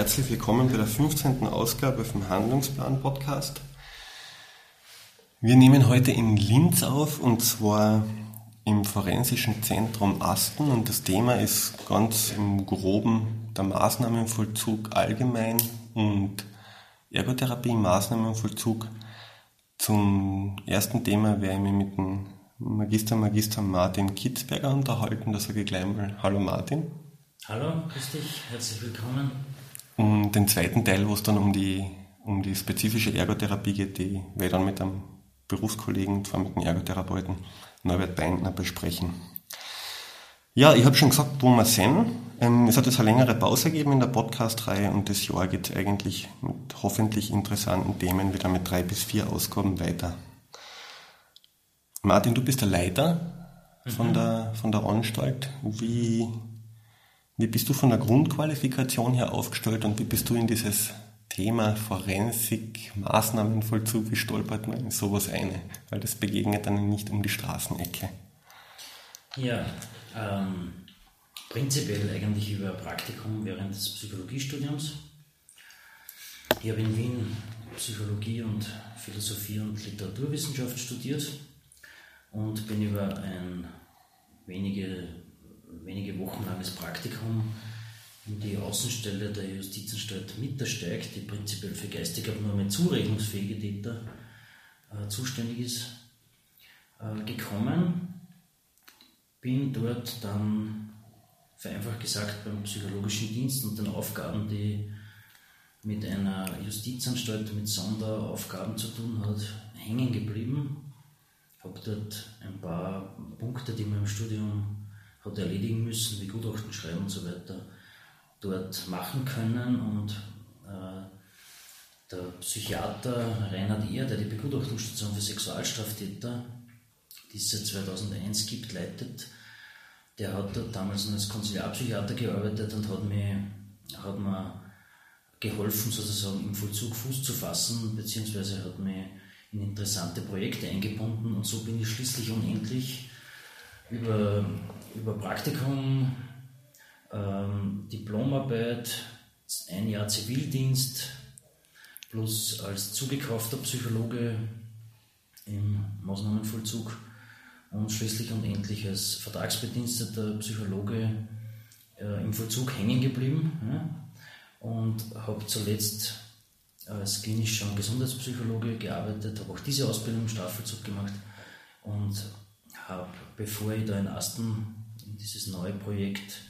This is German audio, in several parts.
Herzlich willkommen bei der 15. Ausgabe vom Handlungsplan Podcast. Wir nehmen heute in Linz auf und zwar im Forensischen Zentrum Asten und das Thema ist ganz im Groben der Maßnahmenvollzug allgemein und Ergotherapie Maßnahmenvollzug. Zum ersten Thema werde ich mich mit dem Magister Magister Martin Kitzberger unterhalten. Da sage ich gleich mal Hallo Martin. Hallo, grüß dich, herzlich willkommen. Und den zweiten Teil, wo es dann um die, um die spezifische Ergotherapie geht, die werde ich dann mit einem Berufskollegen, zwar mit dem Ergotherapeuten Norbert Beintner besprechen. Ja, ich habe schon gesagt, wo wir sind. Ähm, es hat jetzt eine längere Pause gegeben in der Podcast-Reihe und das Jahr geht eigentlich mit hoffentlich interessanten Themen wieder mit drei bis vier Ausgaben weiter. Martin, du bist der Leiter von, mhm. der, von der Anstalt. Wie, wie bist du von der Grundqualifikation her aufgestellt und wie bist du in dieses Thema Forensik, Maßnahmenvollzug, wie stolpert man in sowas ein? Weil das begegnet dann nicht um die Straßenecke. Ja, ähm, prinzipiell eigentlich über Praktikum während des Psychologiestudiums. Ich habe in Wien Psychologie und Philosophie und Literaturwissenschaft studiert und bin über ein wenige wenige Wochen langes Praktikum in die Außenstelle der Justizanstalt Mittersteig, die prinzipiell für geistig abnorme zurechnungsfähige Täter äh, zuständig ist, äh, gekommen. Bin dort dann, vereinfacht gesagt, beim psychologischen Dienst und den Aufgaben, die mit einer Justizanstalt mit Sonderaufgaben zu tun hat, hängen geblieben. Habe dort ein paar Punkte, die man im Studium hat erledigen müssen, wie Gutachten schreiben und so weiter, dort machen können. Und äh, der Psychiater Reinhard Ehr, der die Begutachtungsstation für Sexualstraftäter, die es seit 2001 gibt, leitet, der hat dort damals als Konsiliarpsychiater gearbeitet und hat mir, hat geholfen, sozusagen im Vollzug Fuß zu fassen, beziehungsweise hat mir in interessante Projekte eingebunden und so bin ich schließlich unendlich über, über Praktikum, ähm, Diplomarbeit, ein Jahr Zivildienst plus als zugekaufter Psychologe im Maßnahmenvollzug und schließlich und endlich als vertragsbediensteter Psychologe äh, im Vollzug hängen geblieben ja, und habe zuletzt als klinischer Gesundheitspsychologe gearbeitet, habe auch diese Ausbildung im Strafvollzug gemacht und habe, bevor ich da in Asten in dieses neue Projekt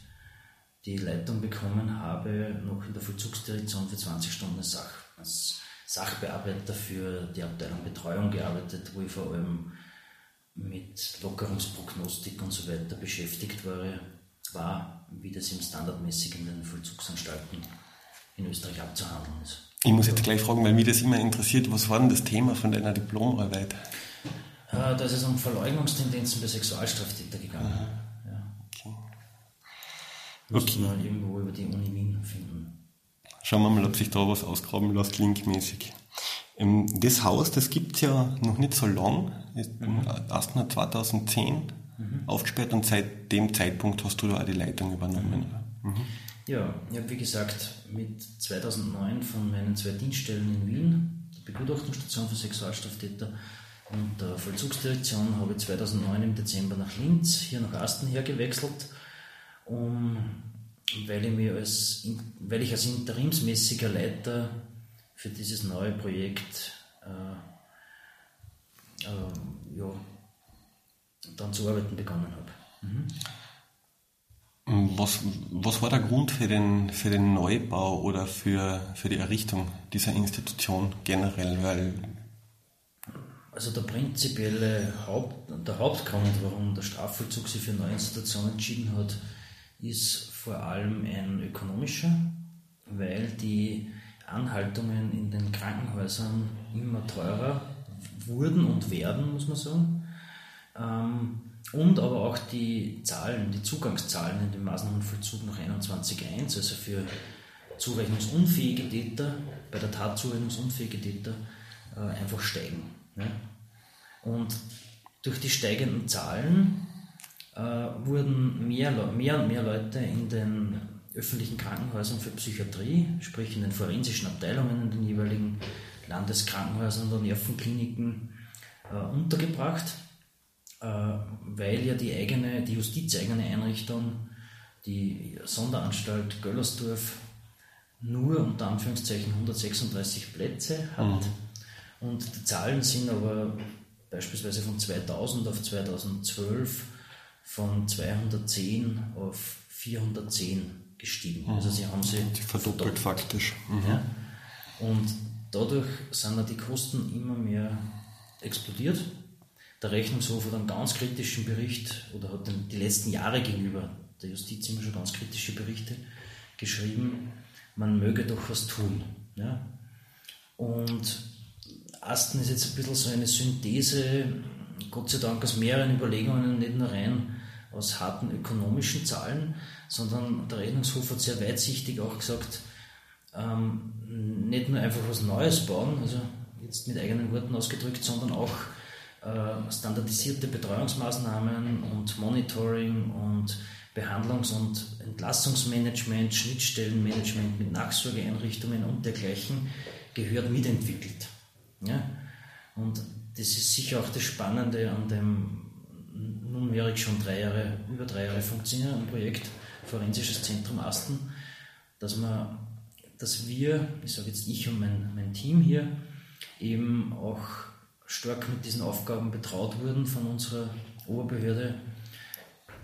die Leitung bekommen habe, noch in der Vollzugsdirektion für 20 Stunden Sach, als Sachbearbeiter für die Abteilung Betreuung gearbeitet, wo ich vor allem mit Lockerungsprognostik und so weiter beschäftigt war, war wie das im standardmäßig in den Vollzugsanstalten in Österreich abzuhandeln ist. Ich muss jetzt gleich fragen, weil mich das immer interessiert, was war denn das Thema von deiner Diplomarbeit? Äh, da ist es um Verleugnungstendenzen bei Sexualstraftätern gegangen. Ja. Okay. Muss okay. irgendwo über die Uni Wien finden. Schauen wir mal, ob sich da was ausgraben lässt, linkmäßig. Ähm, das Haus, das gibt es ja noch nicht so lang, mhm. erst nach 2010 mhm. aufgesperrt und seit dem Zeitpunkt hast du da auch die Leitung übernommen. Mhm. Mhm. Ja, ich habe wie gesagt mit 2009 von meinen zwei Dienststellen in Wien, die Begutachtungsstation für Sexualstraftäter, und der Vollzugsdirektion habe ich 2009 im Dezember nach Linz, hier nach Asten hergewechselt, um, weil, ich mich als, weil ich als interimsmäßiger Leiter für dieses neue Projekt äh, äh, ja, dann zu arbeiten begonnen habe. Mhm. Was, was war der Grund für den, für den Neubau oder für, für die Errichtung dieser Institution generell? Weil also der prinzipielle Haupt, der Hauptgrund, warum der Strafvollzug sich für eine neue Institution entschieden hat, ist vor allem ein ökonomischer, weil die Anhaltungen in den Krankenhäusern immer teurer wurden und werden, muss man sagen. Ähm, und aber auch die Zahlen, die Zugangszahlen in den Maßnahmenvollzug nach 21.1, also für zurechnungsunfähige Täter, bei der Tat zurechnungsunfähige Täter, äh, einfach steigen. Ja? Und durch die steigenden Zahlen äh, wurden mehr, mehr und mehr Leute in den öffentlichen Krankenhäusern für Psychiatrie, sprich in den forensischen Abteilungen in den jeweiligen Landeskrankenhäusern und Nervenkliniken äh, untergebracht, äh, weil ja die eigene, die justizeigene Einrichtung, die Sonderanstalt Göllersdorf, nur unter Anführungszeichen 136 Plätze hat. Mhm. Und die Zahlen sind aber beispielsweise von 2000 auf 2012 von 210 auf 410 gestiegen. Mhm. Also sie haben sie verdoppelt, verdoppelt. faktisch. Mhm. Ja. Und dadurch sind die Kosten immer mehr explodiert. Der Rechnungshof hat einen ganz kritischen Bericht oder hat die letzten Jahre gegenüber der Justiz immer schon ganz kritische Berichte geschrieben, man möge doch was tun. Ja? Und Asten ist jetzt ein bisschen so eine Synthese, Gott sei Dank aus mehreren Überlegungen, nicht nur rein aus harten ökonomischen Zahlen, sondern der Rechnungshof hat sehr weitsichtig auch gesagt, ähm, nicht nur einfach was Neues bauen, also jetzt mit eigenen Worten ausgedrückt, sondern auch äh, standardisierte Betreuungsmaßnahmen und Monitoring und Behandlungs- und Entlassungsmanagement, Schnittstellenmanagement mit Nachsorgeeinrichtungen und dergleichen gehört mitentwickelt. Ja? Und das ist sicher auch das Spannende an dem nunmehrig schon drei Jahre, über drei Jahre funktionierenden Projekt Forensisches Zentrum Asten, dass, man, dass wir, ich sage jetzt ich und mein, mein Team hier, eben auch stark mit diesen Aufgaben betraut wurden von unserer Oberbehörde,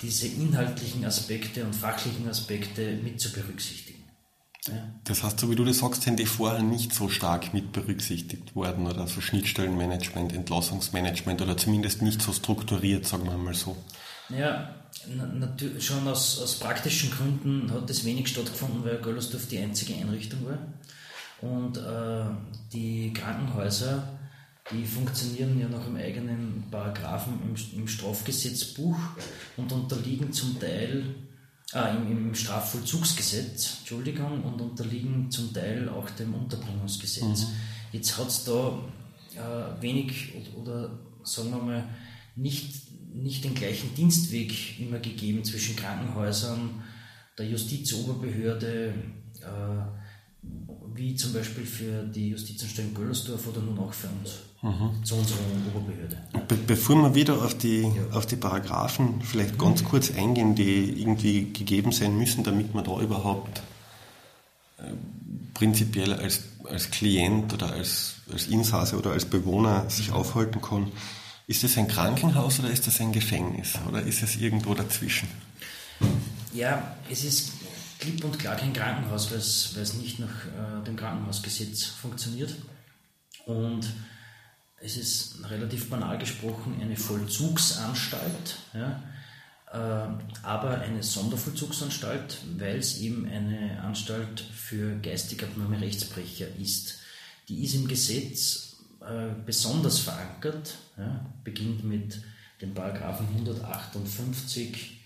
diese inhaltlichen Aspekte und fachlichen Aspekte mit zu berücksichtigen. Das heißt, so wie du das sagst, sind die vorher nicht so stark mit berücksichtigt worden oder so Schnittstellenmanagement, Entlassungsmanagement oder zumindest nicht so strukturiert, sagen wir mal so. Ja, natürlich schon aus, aus praktischen Gründen hat das wenig stattgefunden, weil Göllersdorf die einzige Einrichtung war. Und äh, die Krankenhäuser die funktionieren ja nach dem eigenen Paragraphen im, im Strafgesetzbuch und unterliegen zum Teil äh, im, im, Strafvollzugsgesetz, Entschuldigung, und unterliegen zum Teil auch dem Unterbringungsgesetz. Mhm. Jetzt hat es da äh, wenig oder, oder sagen wir mal nicht, nicht den gleichen Dienstweg immer gegeben zwischen Krankenhäusern, der Justizoberbehörde, äh, wie zum Beispiel für die Justizanstalt Göllersdorf oder nun auch für uns, mhm. zu unserer Oberbehörde. Be bevor wir wieder auf die, ja. auf die Paragraphen vielleicht mhm. ganz kurz eingehen, die irgendwie gegeben sein müssen, damit man da überhaupt äh, prinzipiell als, als Klient oder als, als Insasse oder als Bewohner sich aufhalten kann. Ist das ein Krankenhaus oder ist das ein Gefängnis oder ist es irgendwo dazwischen? Ja, es ist klipp und klar kein Krankenhaus, weil es, nicht nach äh, dem Krankenhausgesetz funktioniert. Und es ist relativ banal gesprochen eine Vollzugsanstalt, ja, äh, aber eine Sondervollzugsanstalt, weil es eben eine Anstalt für geistig abnorme Rechtsbrecher ist. Die ist im Gesetz äh, besonders verankert, ja, beginnt mit dem Paragraphen 158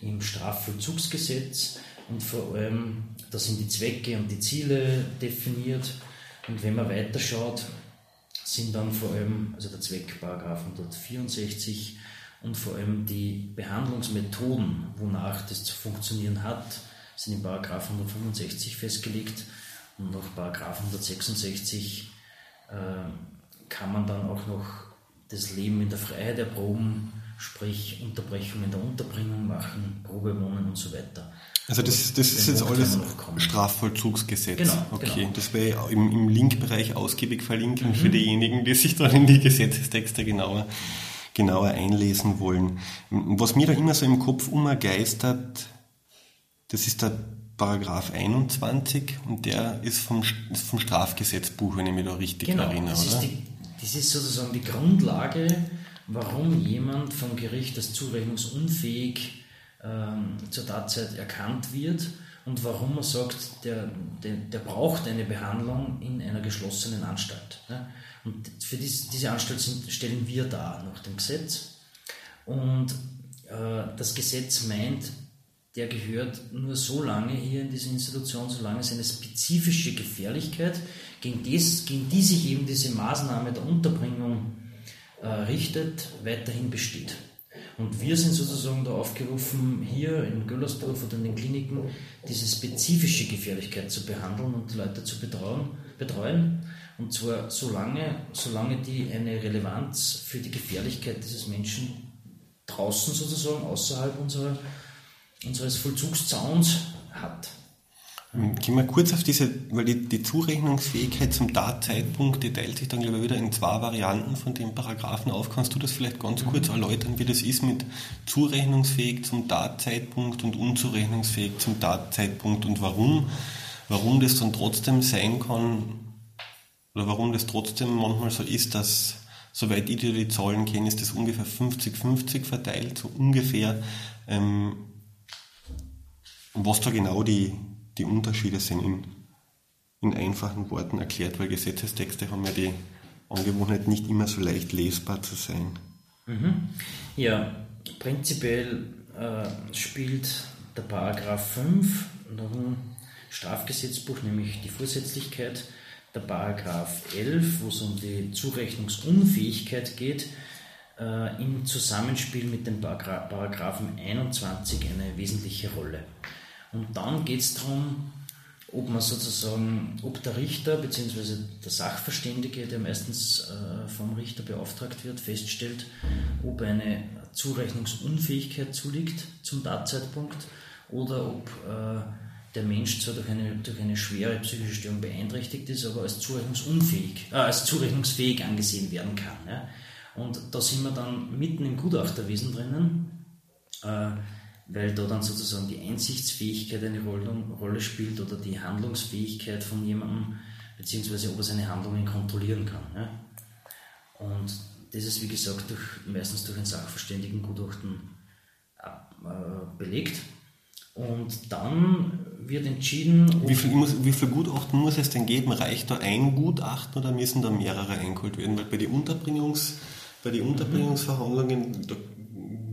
im Strafvollzugsgesetz und vor allem, da sind die Zwecke und die Ziele definiert. Und wenn man weiterschaut, sind dann vor allem, also der Zweck, Paragraph 164 und vor allem die Behandlungsmethoden, wonach das zu funktionieren hat, sind in Paragraph 165 festgelegt und nach Paragraph 166 äh, kann man dann auch noch das Leben in der Freiheit erproben, sprich Unterbrechungen der Unterbringung machen, Probewohnen und so weiter. Also das, das ist jetzt alles Strafvollzugsgesetz. Genau, okay, genau. das werde ich im, im Linkbereich ausgiebig verlinken mhm. für diejenigen, die sich dann in die Gesetzestexte genauer, genauer einlesen wollen. Was mir da immer so im Kopf umgeistert, das ist der Paragraph 21 und der ist vom, ist vom Strafgesetzbuch, wenn ich mich da richtig genau, erinnere. Das ist, die, das ist sozusagen die Grundlage, warum jemand vom Gericht als zurechnungsunfähig ähm, zur Tatzeit erkannt wird und warum man sagt, der, der, der, braucht eine Behandlung in einer geschlossenen Anstalt. Und für dies, diese Anstalt sind, stellen wir da nach dem Gesetz. Und äh, das Gesetz meint, der gehört nur so lange hier in diese Institution, solange seine spezifische Gefährlichkeit, gegen, dies, gegen die sich eben diese Maßnahme der Unterbringung äh, richtet, weiterhin besteht. Und wir sind sozusagen da aufgerufen, hier in Göllersdorf oder in den Kliniken diese spezifische Gefährlichkeit zu behandeln und die Leute zu betreuen. betreuen. Und zwar solange, solange die eine Relevanz für die Gefährlichkeit dieses Menschen draußen sozusagen, außerhalb unserer, unseres Vollzugszauns hat. Gehen wir kurz auf diese, weil die, die Zurechnungsfähigkeit zum Tatzeitpunkt, die teilt sich dann glaube ich wieder in zwei Varianten von dem Paragraphen auf. Kannst du das vielleicht ganz kurz erläutern, wie das ist mit zurechnungsfähig zum Tatzeitpunkt und unzurechnungsfähig zum Tatzeitpunkt und warum, warum das dann trotzdem sein kann oder warum das trotzdem manchmal so ist, dass soweit ich die Zahlen kenne, ist das ungefähr 50-50 verteilt, so ungefähr. Ähm, was da genau die, die Unterschiede sind in, in einfachen Worten erklärt, weil Gesetzestexte haben ja die Angewohnheit, nicht immer so leicht lesbar zu sein. Mhm. Ja, prinzipiell äh, spielt der Paragraph 5 nach dem Strafgesetzbuch, nämlich die Vorsätzlichkeit, der Paragraph 11, wo es um die Zurechnungsunfähigkeit geht, äh, im Zusammenspiel mit dem Paragraphen 21 eine wesentliche Rolle. Und dann geht es darum, ob man sozusagen, ob der Richter bzw. der Sachverständige, der meistens äh, vom Richter beauftragt wird, feststellt, ob eine Zurechnungsunfähigkeit zuliegt zum Tatzeitpunkt oder ob äh, der Mensch zwar durch eine, durch eine schwere psychische Störung beeinträchtigt ist, aber als zurechnungsunfähig, äh, als zurechnungsfähig angesehen werden kann. Ja? Und da sind wir dann mitten im Gutachterwesen drinnen. Äh, weil da dann sozusagen die Einsichtsfähigkeit eine Rolle spielt oder die Handlungsfähigkeit von jemandem, beziehungsweise ob er seine Handlungen kontrollieren kann. Ja? Und das ist, wie gesagt, durch, meistens durch ein Sachverständigengutachten äh, belegt. Und dann wird entschieden. Wie viel, muss, wie viel, Gutachten muss es denn geben? Reicht da ein Gutachten oder müssen da mehrere eingeholt werden? Weil bei den Unterbringungs, bei den Unterbringungsverhandlungen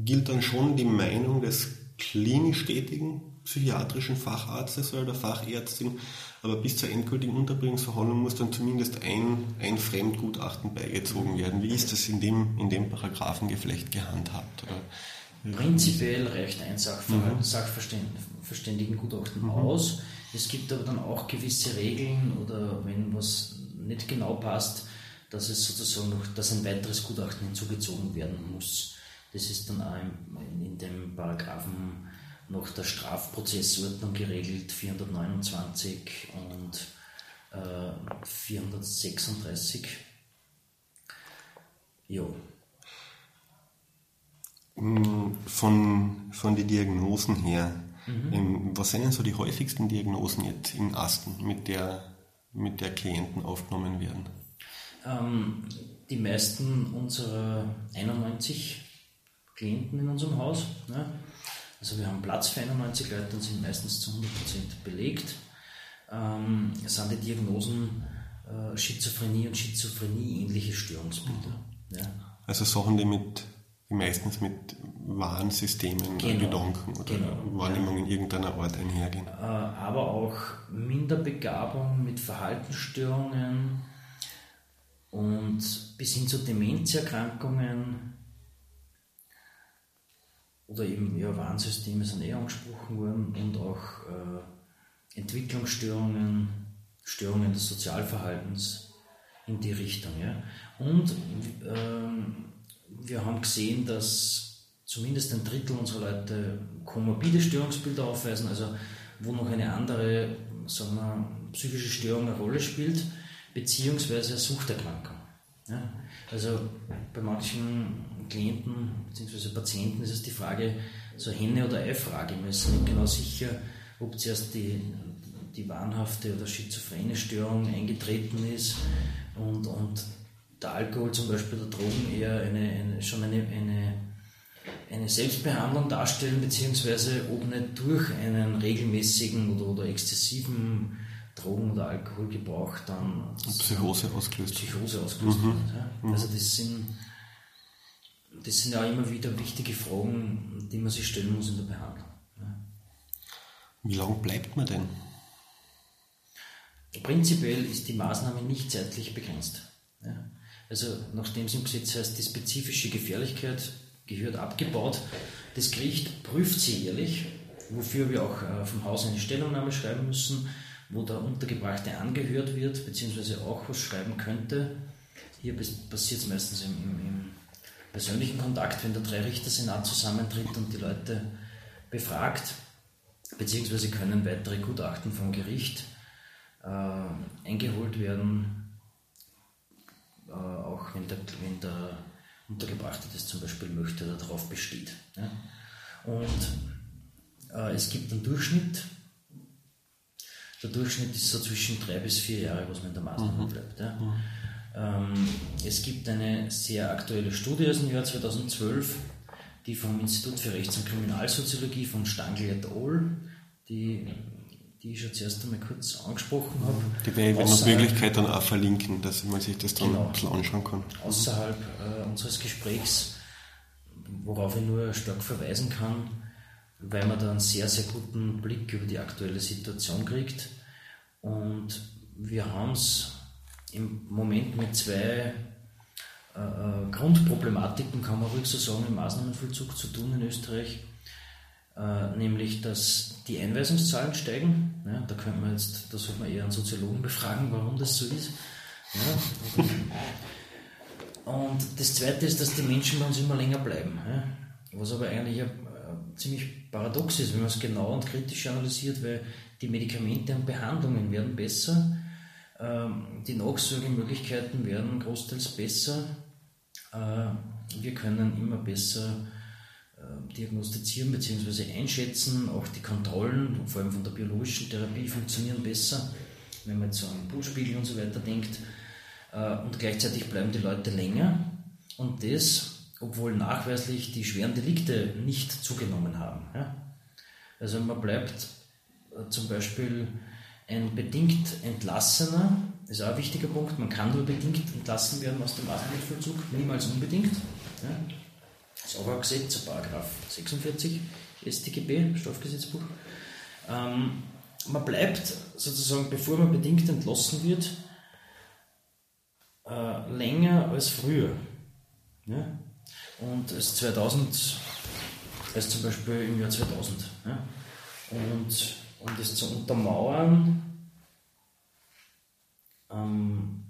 gilt dann schon die Meinung des klinisch tätigen psychiatrischen Facharztes oder der Fachärztin, aber bis zur endgültigen Unterbringungsverhandlung muss dann zumindest ein, ein Fremdgutachten beigezogen werden. Wie ist das in dem, in dem Paragraphengeflecht gehandhabt? Oder? Prinzipiell reicht ein mhm. Sachverständigengutachten mhm. aus. Es gibt aber dann auch gewisse Regeln oder wenn was nicht genau passt, dass es sozusagen noch, dass ein weiteres Gutachten hinzugezogen werden muss. Das ist dann auch in, in dem Paragraphen nach der Strafprozessordnung geregelt, 429 und äh, 436. Ja. Mm, von, von den Diagnosen her, mhm. Ähm, was sind denn so die häufigsten Diagnosen jetzt in Asten, mit der, mit der Klienten aufgenommen werden? Ähm, die meisten unserer 91 Klienten in unserem Haus. Ne? Also wir haben Platz für 91 Leute und sind meistens zu 100% belegt. Ähm, es sind die Diagnosen äh, Schizophrenie und Schizophrenie-ähnliche Störungsbilder. Ja. Also Sachen, die mit die meistens mit Warnsystemen genau, oder Gedanken oder genau, Wahrnehmungen ja. irgendeiner Art einhergehen. Äh, aber auch Minderbegabung mit Verhaltensstörungen und bis hin zu Demenzerkrankungen oder eben ja, Warnsysteme sind eh angesprochen worden und auch äh, Entwicklungsstörungen, Störungen des Sozialverhaltens in die Richtung. Ja. Und äh, wir haben gesehen, dass zumindest ein Drittel unserer Leute komorbide Störungsbilder aufweisen, also wo noch eine andere sagen wir, psychische Störung eine Rolle spielt, beziehungsweise Suchterkrankung. Ja. Also bei manchen Klienten bzw. Patienten ist es die Frage, so Henne- oder Ei-Frage. Man ist nicht genau sicher, ob zuerst die, die wahnhafte oder schizophrene Störung eingetreten ist und, und der Alkohol zum Beispiel oder Drogen eher eine, eine, schon eine, eine, eine Selbstbehandlung darstellen, beziehungsweise ob nicht durch einen regelmäßigen oder, oder exzessiven Drogen- oder Alkoholgebrauch dann Psychose ausgelöst. Psychose ausgelöst mhm. wird. Ja. Mhm. Also das sind das sind ja immer wieder wichtige Fragen, die man sich stellen muss in der Behandlung. Ja. Wie lange bleibt man denn? Prinzipiell ist die Maßnahme nicht zeitlich begrenzt. Ja. Also nachdem es im Gesetz heißt, die spezifische Gefährlichkeit gehört abgebaut. Das Gericht prüft sie jährlich, wofür wir auch äh, vom Haus eine Stellungnahme schreiben müssen, wo der Untergebrachte angehört wird, beziehungsweise auch was schreiben könnte. Hier passiert es meistens im, im, im, persönlichen Kontakt, wenn der Drei-Richter-Senat zusammentritt und die Leute befragt, beziehungsweise können weitere Gutachten vom Gericht äh, eingeholt werden, äh, auch wenn der, wenn der Untergebrachte das zum Beispiel möchte oder darauf besteht. Ja. Und äh, es gibt einen Durchschnitt. Der Durchschnitt ist so zwischen drei bis vier Jahre, was man in der Maßnahme mhm. bleibt. Ja. Mhm. Ähm, es gibt eine sehr aktuelle Studie aus dem Jahr 2012, die vom Institut für Rechts- und Kriminalsoziologie von Stangl et al., die die ich schon zuerst einmal kurz angesprochen habe. Die werde ich nach Möglichkeit dann auch verlinken, dass man sich das dann genau, ein bisschen anschauen kann. Außerhalb äh, unseres Gesprächs, worauf ich nur stark verweisen kann, weil man da einen sehr, sehr guten Blick über die aktuelle Situation kriegt. Und wir haben es im Moment mit zwei äh, äh, Grundproblematiken, kann man ruhig so sagen, im Maßnahmenvollzug zu tun in Österreich. Äh, nämlich dass die Einweisungszahlen steigen. Ja, da könnte man jetzt, da sollte man eher einen Soziologen befragen, warum das so ist. Ja, und das Zweite ist, dass die Menschen bei uns immer länger bleiben. Ja, was aber eigentlich ein, ziemlich paradox ist, wenn man es genau und kritisch analysiert, weil die Medikamente und Behandlungen werden besser, ähm, die Nachsorgemöglichkeiten werden großteils besser, äh, wir können immer besser äh, diagnostizieren bzw. einschätzen. Auch die Kontrollen, vor allem von der biologischen Therapie, funktionieren besser, wenn man jetzt so an Blutspiegel und so weiter denkt. Äh, und gleichzeitig bleiben die Leute länger. Und das, obwohl nachweislich die schweren Delikte nicht zugenommen haben. Also man bleibt äh, zum Beispiel ein bedingt Entlassener, ist auch ein wichtiger Punkt, man kann nur bedingt entlassen werden aus dem Maßnahmenvollzug, niemals unbedingt. Ja. Saubergesetz, Paragraph 46 StGB, Strafgesetzbuch. Ähm, man bleibt sozusagen, bevor man bedingt entlassen wird, äh, länger als früher. Ja? Und als 2000, als zum Beispiel im Jahr 2000. Ja? Und um das zu untermauern, ähm,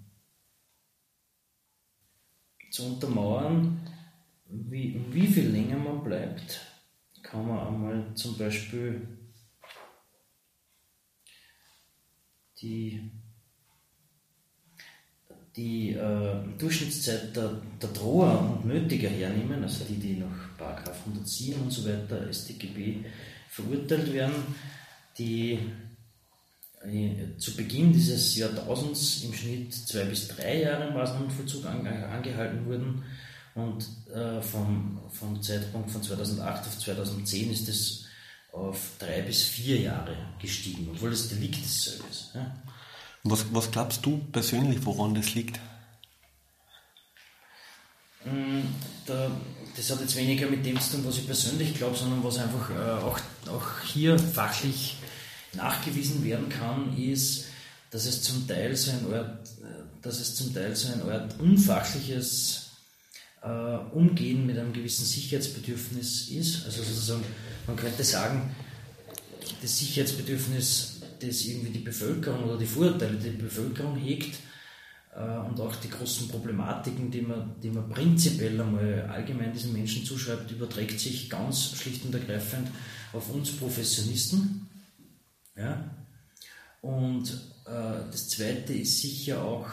zu untermauern, wie, wie viel länger man bleibt, kann man einmal zum Beispiel die, die äh, Durchschnittszeit der, der Droher und Nötiger hernehmen, also die, die nach 107 und so weiter StGB verurteilt werden, die äh, zu Beginn dieses Jahrtausends im Schnitt zwei bis drei Jahre im Maßnahmenvollzug angehalten wurden und äh, vom, vom Zeitpunkt von 2008 auf 2010 ist es auf drei bis vier Jahre gestiegen, obwohl das Delikt dasselbe ist. Ja. Was, was glaubst du persönlich, woran das liegt? Mm, da, das hat jetzt weniger mit dem zu tun, was ich persönlich glaube, sondern was einfach äh, auch, auch hier fachlich nachgewiesen werden kann, ist, dass es zum Teil so ein Ort, äh, dass es zum Teil so ein Ort unfachliches äh, Umgehen mit einem gewissen Sicherheitsbedürfnis ist. Also sozusagen, man könnte sagen, das Sicherheitsbedürfnis, das irgendwie die Bevölkerung oder die Vorurteile, die die Bevölkerung hegt, äh, und auch die großen Problematiken, die man, die man prinzipiell einmal allgemein diesen Menschen zuschreibt, überträgt sich ganz schlicht und ergreifend auf uns Professionisten. Ja? Und äh, das Zweite ist sicher auch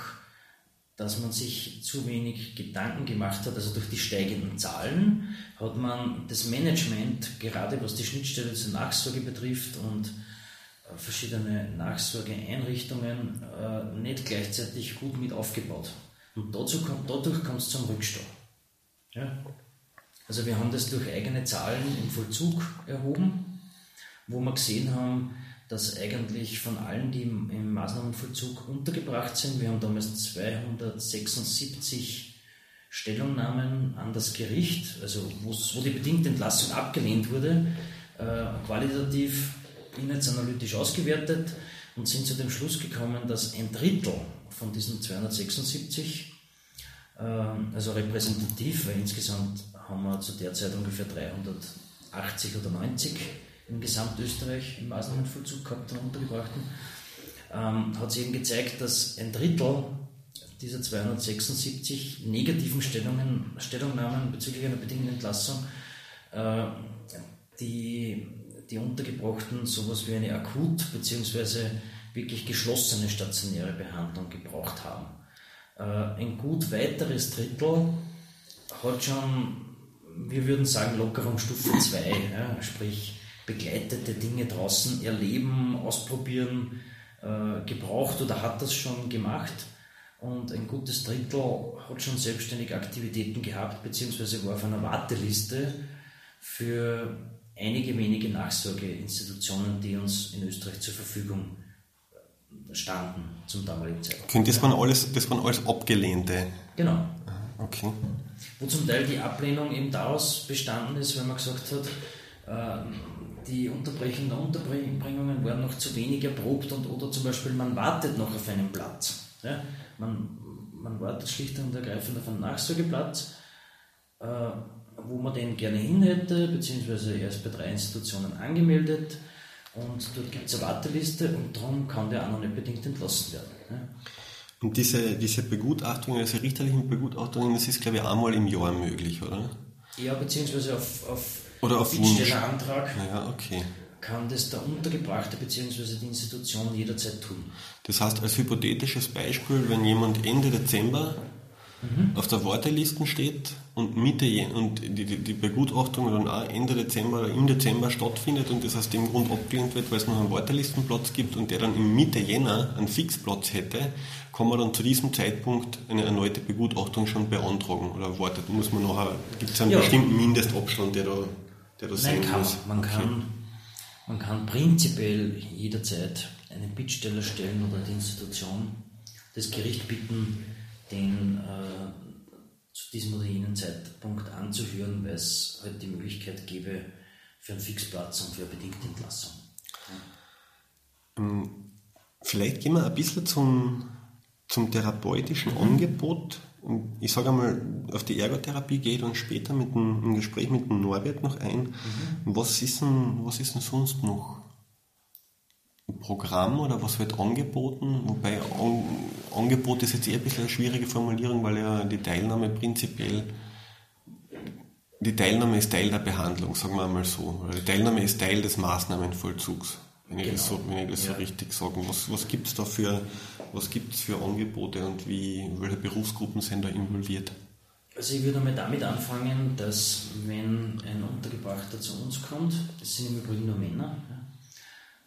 dass man sich zu wenig Gedanken gemacht hat. Also durch die steigenden Zahlen hat man das Management, gerade was die Schnittstelle zur Nachsorge betrifft und verschiedene Nachsorgeeinrichtungen, äh, nicht gleichzeitig gut mit aufgebaut. Und dazu kommt, dadurch kommt es zum Rückstau. Ja? Also wir haben das durch eigene Zahlen im Vollzug erhoben, wo wir gesehen haben, dass eigentlich von allen, die im, im Maßnahmenvollzug untergebracht sind, wir haben damals 276 Stellungnahmen an das Gericht, also wo die bedingte Entlassung abgelehnt wurde, äh, qualitativ inhaltsanalytisch ausgewertet und sind zu dem Schluss gekommen, dass ein Drittel von diesen 276, äh, also repräsentativ, weil insgesamt haben wir zu der Zeit ungefähr 380 oder 90 in Gesamtösterreich im Maßnahmenvollzug gehabt und Untergebrachten, ähm, hat sich eben gezeigt, dass ein Drittel dieser 276 negativen Stellungen, Stellungnahmen bezüglich einer bedingten Entlassung äh, die, die Untergebrachten sowas wie eine akut bzw. wirklich geschlossene stationäre Behandlung gebraucht haben. Äh, ein gut weiteres Drittel hat schon, wir würden sagen, Lockerung Stufe 2, ja, sprich begleitete Dinge draußen erleben, ausprobieren, äh, gebraucht oder hat das schon gemacht. Und ein gutes Drittel hat schon selbstständig Aktivitäten gehabt, beziehungsweise war auf einer Warteliste für einige wenige Nachsorgeinstitutionen, die uns in Österreich zur Verfügung standen zum damaligen Zeitpunkt. Das waren alles, das waren alles abgelehnte. Genau. Okay. Wo zum Teil die Ablehnung eben daraus bestanden ist, wenn man gesagt hat, äh, die Unterbrechung der Unterbringungen waren noch zu wenig erprobt und oder zum Beispiel man wartet noch auf einen Platz. Ja? Man, man wartet schlicht und ergreifend auf einen Nachsorgeplatz, äh, wo man den gerne hin hätte, beziehungsweise er ist bei drei Institutionen angemeldet und dort gibt es eine Warteliste und darum kann der auch noch nicht bedingt entlassen werden. Ja? Und diese, diese Begutachtungen, also richterlichen Begutachtungen, das ist glaube ich einmal im Jahr möglich, oder? Ja, beziehungsweise auf, auf oder auf. Bittstellerantrag Ja, okay. kann das der Untergebrachte bzw. die Institution jederzeit tun. Das heißt, als hypothetisches Beispiel, wenn jemand Ende Dezember auf der Warteliste steht und Mitte und die, die, die Begutachtung dann auch Ende Dezember oder im Dezember stattfindet und das aus dem Grund abgelehnt wird, weil es noch einen Wartelistenplatz gibt und der dann im Mitte Jänner einen Fixplatz hätte, kann man dann zu diesem Zeitpunkt eine erneute Begutachtung schon beantragen oder wartet, muss man nachher, gibt es einen Ja. bestimmten Mindestabstand, der da, der da Nein, sein kann muss? man. Man, kann, man kann prinzipiell jederzeit einen Bittsteller stellen oder die Institution das Gericht bitten, den äh, diesem oder jenem Zeitpunkt anzuhören, weil es halt die Möglichkeit gäbe für einen Fixplatz und für eine bedingte Entlassung. Vielleicht gehen wir ein bisschen zum, zum therapeutischen Angebot. Ich sage einmal, auf die Ergotherapie geht und später mit dem, im Gespräch mit dem Norbert noch ein. Was, ist denn, was ist denn sonst noch? Programm oder was wird angeboten? Wobei An Angebot ist jetzt eher ein bisschen eine schwierige Formulierung, weil ja die Teilnahme prinzipiell die Teilnahme ist Teil der Behandlung, sagen wir einmal so. Die Teilnahme ist Teil des Maßnahmenvollzugs, wenn ich das so, wenn ich das so Ja. richtig sage. Was, was gibt es da für, was gibt's für Angebote und wie, welche Berufsgruppen sind da involviert? Also ich würde einmal damit anfangen, dass wenn ein Untergebrachter zu uns kommt, das sind im Übrigen nur Männer,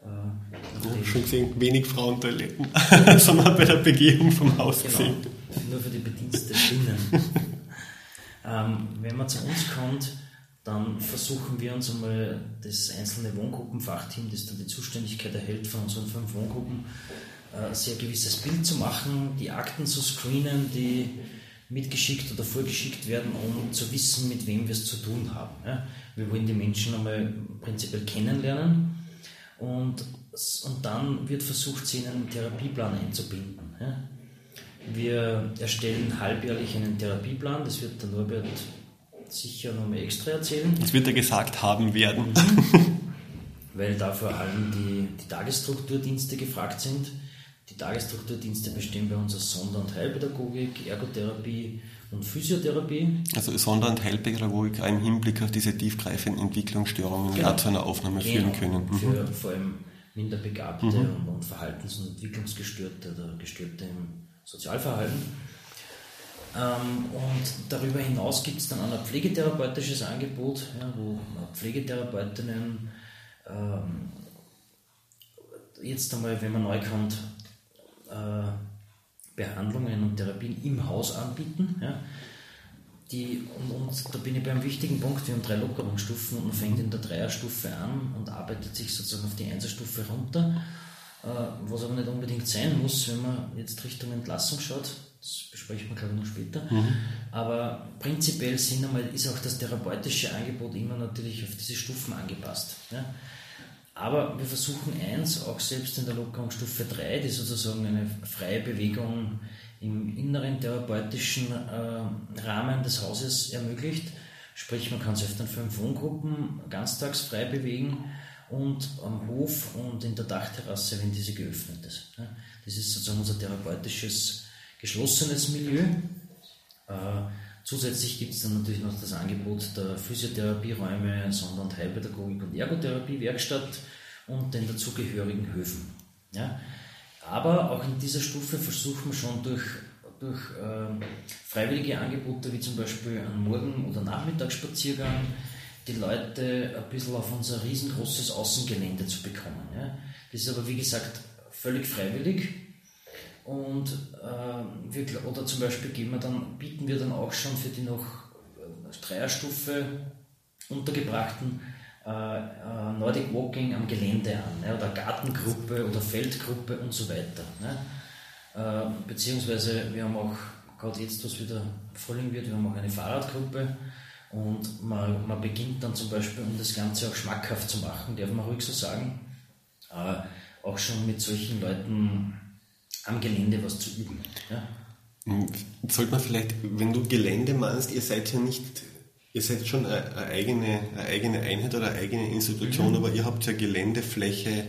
äh, Ich nachdem- habe schon gesehen, wenig Frauentoiletten, sondern bei der Begehung vom Haus Genau, gesehen. nur für die Bedienstetinnen. ähm, wenn man zu uns kommt, dann versuchen wir uns einmal das einzelne Wohngruppenfachteam, das dann die Zuständigkeit erhält von unseren fünf Wohngruppen, äh, sehr gewisses Bild zu machen, die Akten zu screenen, die mitgeschickt oder vorgeschickt werden, um zu wissen, mit wem wir es zu tun haben. Ja. Wir wollen die Menschen einmal prinzipiell kennenlernen und, und dann wird versucht, sie in einen Therapieplan einzubinden. Ja. Wir erstellen halbjährlich einen Therapieplan, das wird der Norbert sicher noch mal extra erzählen, Das wird ja gesagt haben werden. weil da vor allem die, die Tagesstrukturdienste gefragt sind. Die Tagesstrukturdienste bestehen bei uns aus Sonder- und Heilpädagogik, Ergotherapie und Physiotherapie. Also Sonder- und Heilpädagogik im Hinblick auf diese tiefgreifenden Entwicklungsstörungen, Genau. zu einer Aufnahme Genau, führen können. Mhm. Für vor allem Minderbegabte und, und Verhaltens- und Entwicklungsgestörte oder Gestörte im Sozialverhalten. Ähm, und darüber hinaus gibt es dann auch ein pflegetherapeutisches Angebot, ja, wo Pflegetherapeutinnen ähm, jetzt einmal, wenn man neu kommt, äh, Behandlungen und Therapien im Haus anbieten. Ja. Die, und, und da bin ich beim wichtigen Punkt, wir haben drei Lockerungsstufen und man fängt in der Dreierstufe an und arbeitet sich sozusagen auf die Einserstufe runter, äh, was aber nicht unbedingt sein muss, wenn man jetzt Richtung Entlassung schaut. Das besprechen wir, glaube ich, noch später. Aber prinzipiell sind einmal, ist auch das therapeutische Angebot immer natürlich auf diese Stufen angepasst. Ja. Aber wir versuchen eins, auch selbst in der Lockerungsstufe 3, die sozusagen eine freie Bewegung im inneren therapeutischen äh, Rahmen des Hauses ermöglicht, Sprich, man kann sich auf den fünf Wohngruppen ganztags frei bewegen und am Hof und in der Dachterrasse, wenn diese geöffnet ist. Das ist sozusagen unser therapeutisches geschlossenes Milieu. Äh, zusätzlich gibt es dann natürlich noch das Angebot der Physiotherapieräume, Sonder- und Heilpädagogik und Ergotherapie-Werkstatt und den dazugehörigen Höfen. Ja? Aber auch in dieser Stufe versuchen wir schon durch, durch äh, freiwillige Angebote, wie zum Beispiel einen Morgen- oder Nachmittagsspaziergang, die Leute ein bisschen auf unser riesengroßes Außengelände zu bekommen. Ja? Das ist aber wie gesagt völlig freiwillig. Und äh, wir, oder zum Beispiel geben wir dann, bieten wir dann auch schon für die noch äh, Dreierstufe Untergebrachten äh, äh, Nordic Walking am Gelände an, ne? oder Gartengruppe oder Feldgruppe und so weiter. Ne? Äh, beziehungsweise wir haben auch, gerade jetzt, was wieder Frühling wird, wir haben auch eine Fahrradgruppe und man, man beginnt dann zum Beispiel, um das Ganze auch schmackhaft zu machen, darf man ruhig so sagen, äh, auch schon mit solchen Leuten am Gelände was zu üben. Ja? Hm, sollte man vielleicht, wenn du Gelände meinst, ihr seid ja nicht, ihr seid schon eine, eigene, eine eigene Einheit oder eine eigene Institution, mhm. aber ihr habt ja Geländefläche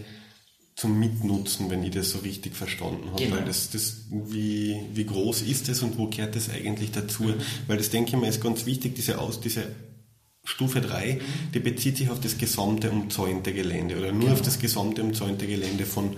zum Mitnutzen, wenn ich das so richtig verstanden habe. Genau. Weil das, das, wie, wie groß ist das und wo gehört das eigentlich dazu? Mhm. Weil das denke ich mir ist ganz wichtig, diese, Aus, diese Stufe 3, mhm. die bezieht sich auf das gesamte umzäunte Gelände oder nur genau. auf das gesamte umzäunte Gelände von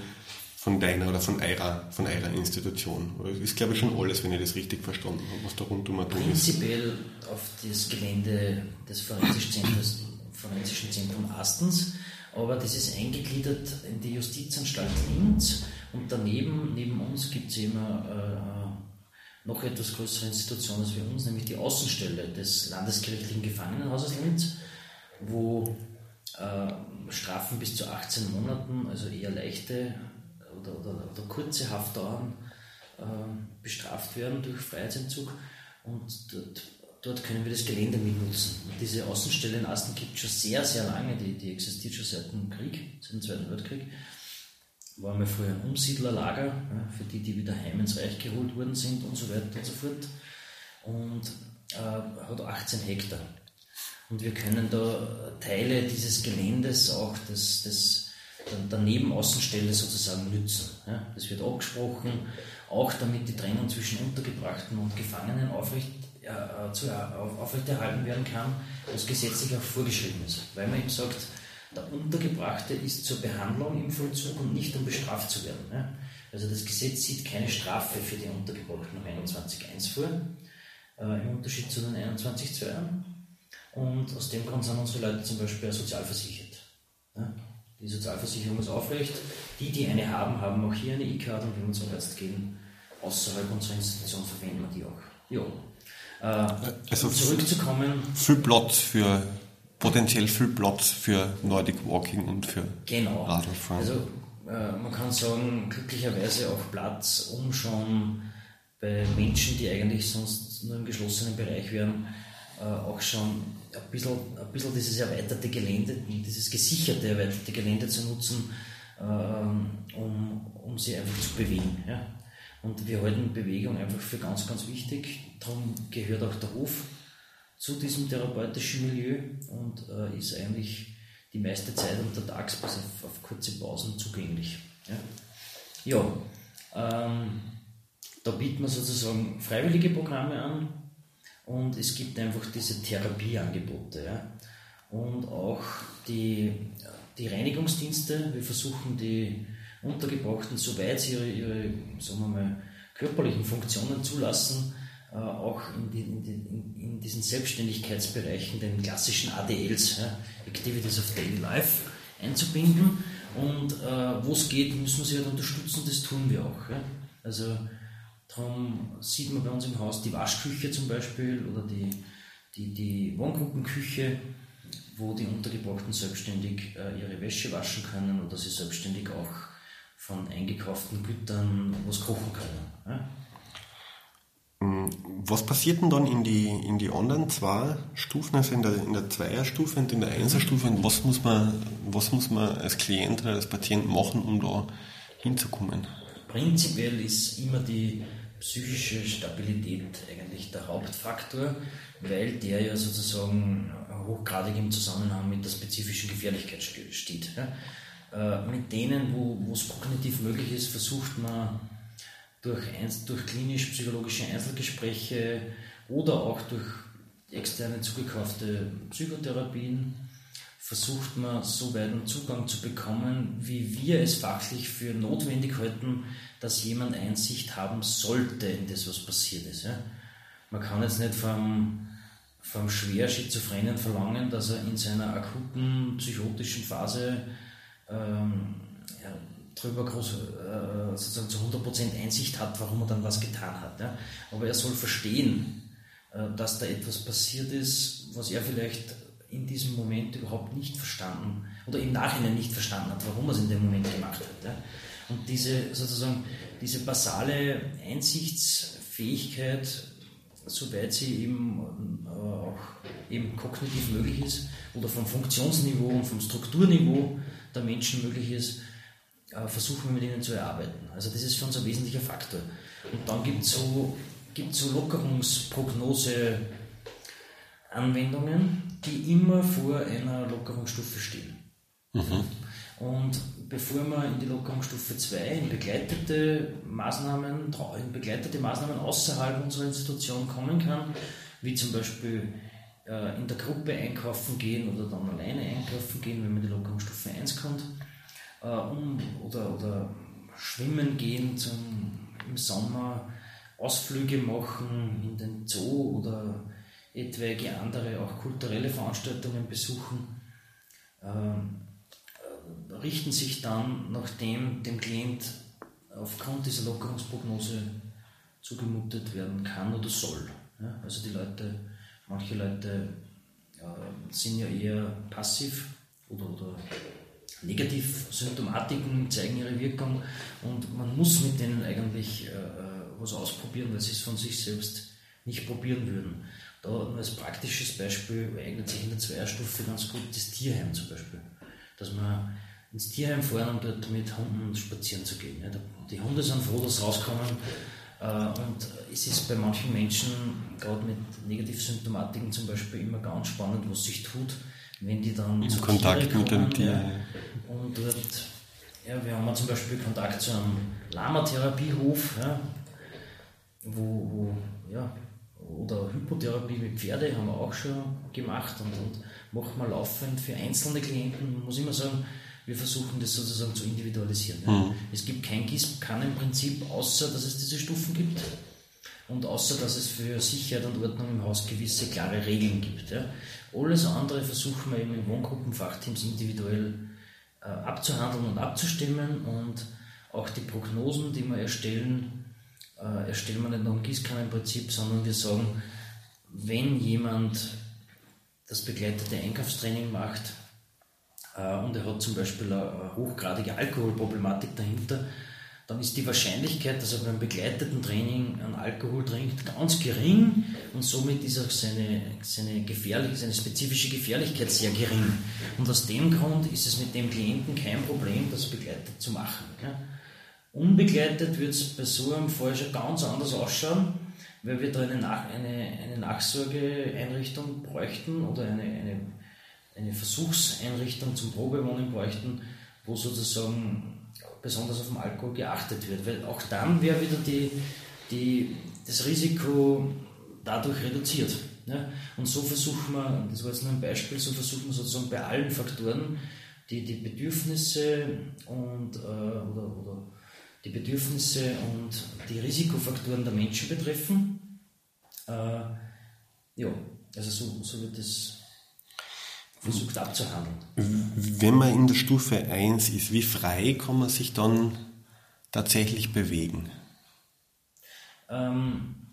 von deiner oder von eurer, von eurer Institution. Das ist, glaube ich, schon alles, wenn ich das richtig verstanden habe, was da rundum ist. Prinzipiell auf das Gelände des Forensischen Zentrums, Astens, aber das ist eingegliedert in die Justizanstalt Linz und daneben, neben uns gibt es immer äh, noch etwas größere Institutionen als wir uns, nämlich die Außenstelle des Landesgerichtlichen Gefangenenhauses Linz, wo äh, Strafen bis zu 18 Monaten, also eher leichte oder, oder, oder kurze Haftdauern äh, bestraft werden durch Freiheitsentzug und dort, dort, können wir das Gelände mitnutzen. Und diese Außenstelle in Asten gibt es schon sehr, sehr lange, die, die existiert schon seit dem Krieg, seit dem Zweiten Weltkrieg. War mal früher ein Umsiedlerlager ja, für die, die wieder heim ins Reich geholt worden sind und so weiter und so fort. Und äh, hat 18 Hektar. Und wir können da Teile dieses Geländes auch des, des der Nebenaußenstelle sozusagen nützen. Ja, das wird abgesprochen, auch damit die Trennung zwischen Untergebrachten und Gefangenen aufrecht, äh, zu, auf, aufrechterhalten werden kann, was gesetzlich auch vorgeschrieben ist. Weil man eben sagt, der Untergebrachte ist zur Behandlung im Vollzug und nicht um bestraft zu werden. Ja. Also das Gesetz sieht keine Strafe für die Untergebrachten um 21.1 vor, äh, im Unterschied zu den 21.2. Und aus dem Grund sind unsere Leute zum Beispiel sozialversichert. Ja. Die Sozialversicherung ist aufrecht. Die, die eine haben, haben auch hier eine E-Card und wenn wir zum Arzt gehen, außerhalb unserer Institution verwenden wir die auch. Ja. Äh, also um zurückzukommen. Viel Platz für, potenziell viel Platz für Nordic Walking und für genau. Radlfahren. Also äh, man kann sagen, glücklicherweise auch Platz, um schon bei Menschen, die eigentlich sonst nur im geschlossenen Bereich wären, äh, auch schon ein bisschen, ein bisschen dieses erweiterte Gelände, dieses gesicherte erweiterte Gelände zu nutzen, ähm, um, um sie einfach zu bewegen. Ja. Und wir halten Bewegung einfach für ganz, ganz wichtig. Darum gehört auch der Hof zu diesem therapeutischen Milieu und äh, ist eigentlich die meiste Zeit untertags bis auf, auf kurze Pausen zugänglich. Ja, ja ähm, da bieten wir sozusagen freiwillige Programme an, und es gibt einfach diese Therapieangebote. Ja. Und auch die, die Reinigungsdienste. Wir versuchen die Untergebrachten, soweit sie ihre, ihre sagen wir mal, körperlichen Funktionen zulassen, äh, auch in, die, in, die, in, diesen Selbstständigkeitsbereichen, den klassischen ADLs, ja, Activities of Daily Life, einzubinden. Und äh, wo es geht, müssen wir sie halt unterstützen, das tun wir auch. Ja. Also Darum sieht man bei uns im Haus die Waschküche zum Beispiel oder die, die, die Wohngruppenküche, wo die Untergebrachten selbstständig äh, ihre Wäsche waschen können oder sie selbstständig auch von eingekauften Gütern was kochen können. Ja? Mm, was passiert denn dann in die, in die anderen zwei Stufen, also in der, in der Zweierstufe und in der Einserstufe? Und was muss man, was muss man als Klient oder als Patient machen, um da hinzukommen? Prinzipiell ist immer die psychische Stabilität eigentlich der Hauptfaktor, weil der ja sozusagen hochgradig im Zusammenhang mit der spezifischen Gefährlichkeit steht. Ja. Äh, mit denen, wo es kognitiv möglich ist, versucht man durch, durch klinisch-psychologische Einzelgespräche oder auch durch externe zugekaufte Psychotherapien versucht man so weit einen Zugang zu bekommen, wie wir es fachlich für notwendig halten, dass jemand Einsicht haben sollte in das, was passiert ist. Ja? Man kann jetzt nicht vom, vom schwer Schizophrenen verlangen, dass er in seiner akuten psychotischen Phase ähm, ja, darüber groß, äh, sozusagen zu 100% Einsicht hat, warum er dann was getan hat. Ja? Aber er soll verstehen, äh, dass da etwas passiert ist, was er vielleicht in diesem Moment überhaupt nicht verstanden oder im Nachhinein nicht verstanden hat, warum er es in dem Moment gemacht hat. Ja? Und diese sozusagen diese basale Einsichtsfähigkeit, soweit sie eben äh, auch eben kognitiv möglich ist oder vom Funktionsniveau und vom Strukturniveau der Menschen möglich ist, äh, versuchen wir mit ihnen zu erarbeiten. Also das ist für uns ein wesentlicher Faktor. Und dann gibt es so, gibt's so Lockerungsprognose-Anwendungen, die immer vor einer Lockerungsstufe stehen. Mhm. Und bevor man in die Lockerungsstufe 2 in begleitete Maßnahmen, in begleitete Maßnahmen außerhalb unserer Institution kommen kann, wie zum Beispiel äh, in der Gruppe einkaufen gehen oder dann alleine einkaufen gehen, wenn man in die Lockerungsstufe 1 kommt, äh, um, oder, oder schwimmen gehen zum, im Sommer, Ausflüge machen in den Zoo oder etwaige andere, auch kulturelle Veranstaltungen besuchen, äh, richten sich dann, nachdem dem Klient aufgrund dieser Lockerungsprognose zugemutet werden kann oder soll. Ja, also die Leute, manche Leute äh, sind ja eher passiv oder, oder Negativsymptomatiken zeigen ihre Wirkung und man muss mit denen eigentlich äh, äh, was ausprobieren, weil sie es von sich selbst nicht probieren würden. Da als praktisches Beispiel eignet sich in der Zweierstufe ganz gut das Tierheim zum Beispiel. Dass man ins Tierheim fahren, um dort mit Hunden spazieren zu gehen. Die Hunde sind froh, dass sie rauskommen. Äh, und es ist bei manchen Menschen, gerade mit Negativsymptomatiken zum Beispiel, immer ganz spannend, was sich tut, wenn die dann in Kontakt kommen, mit dem Tier. Und dort, ja, wir haben zum Beispiel Kontakt zu einem Lama-Therapiehof, ja, wo, wo ja, oder Hypotherapie mit Pferde haben wir auch schon gemacht und, und machen wir laufend für einzelne Klienten. Man muss immer sagen, wir versuchen das sozusagen zu individualisieren. Ja. Mhm. Es gibt kein Gießkannenprinzip, außer dass es diese Stufen gibt und außer dass es für Sicherheit und Ordnung im Haus gewisse klare Regeln gibt. Ja. Alles andere versuchen wir eben in Wohngruppenfachteams individuell äh, abzuhandeln und abzustimmen und auch die Prognosen, die wir erstellen, äh, erstellen wir nicht nach dem Gießkannenprinzip, sondern wir sagen, wenn jemand das begleitete Einkaufstraining macht äh, und er hat zum Beispiel eine hochgradige Alkoholproblematik dahinter, dann ist die Wahrscheinlichkeit, dass er beim begleiteten Training einen Alkohol trinkt, ganz gering und somit ist auch seine, seine, gefährlich, seine spezifische Gefährlichkeit sehr gering. Und aus dem Grund ist es mit dem Klienten kein Problem, das begleitet zu machen. Ja. Unbegleitet wird es bei so einem Fall schon ganz anders ausschauen, weil wir da eine, Nach eine, eine Nachsorgeeinrichtung bräuchten oder eine, eine, eine Versuchseinrichtung zum Probewohnen bräuchten, wo sozusagen besonders auf den Alkohol geachtet wird. Weil auch dann wäre wieder die, die, das Risiko dadurch reduziert. Ja? Und so versuchen wir, das war jetzt nur ein Beispiel, so versuchen wir sozusagen bei allen Faktoren die, die Bedürfnisse und, äh, oder, oder die Bedürfnisse und die Risikofaktoren der Menschen betreffen. Äh, ja, also so, so wird es versucht abzuhandeln. Wenn man in der Stufe 1 ist, wie frei kann man sich dann tatsächlich bewegen? Ähm,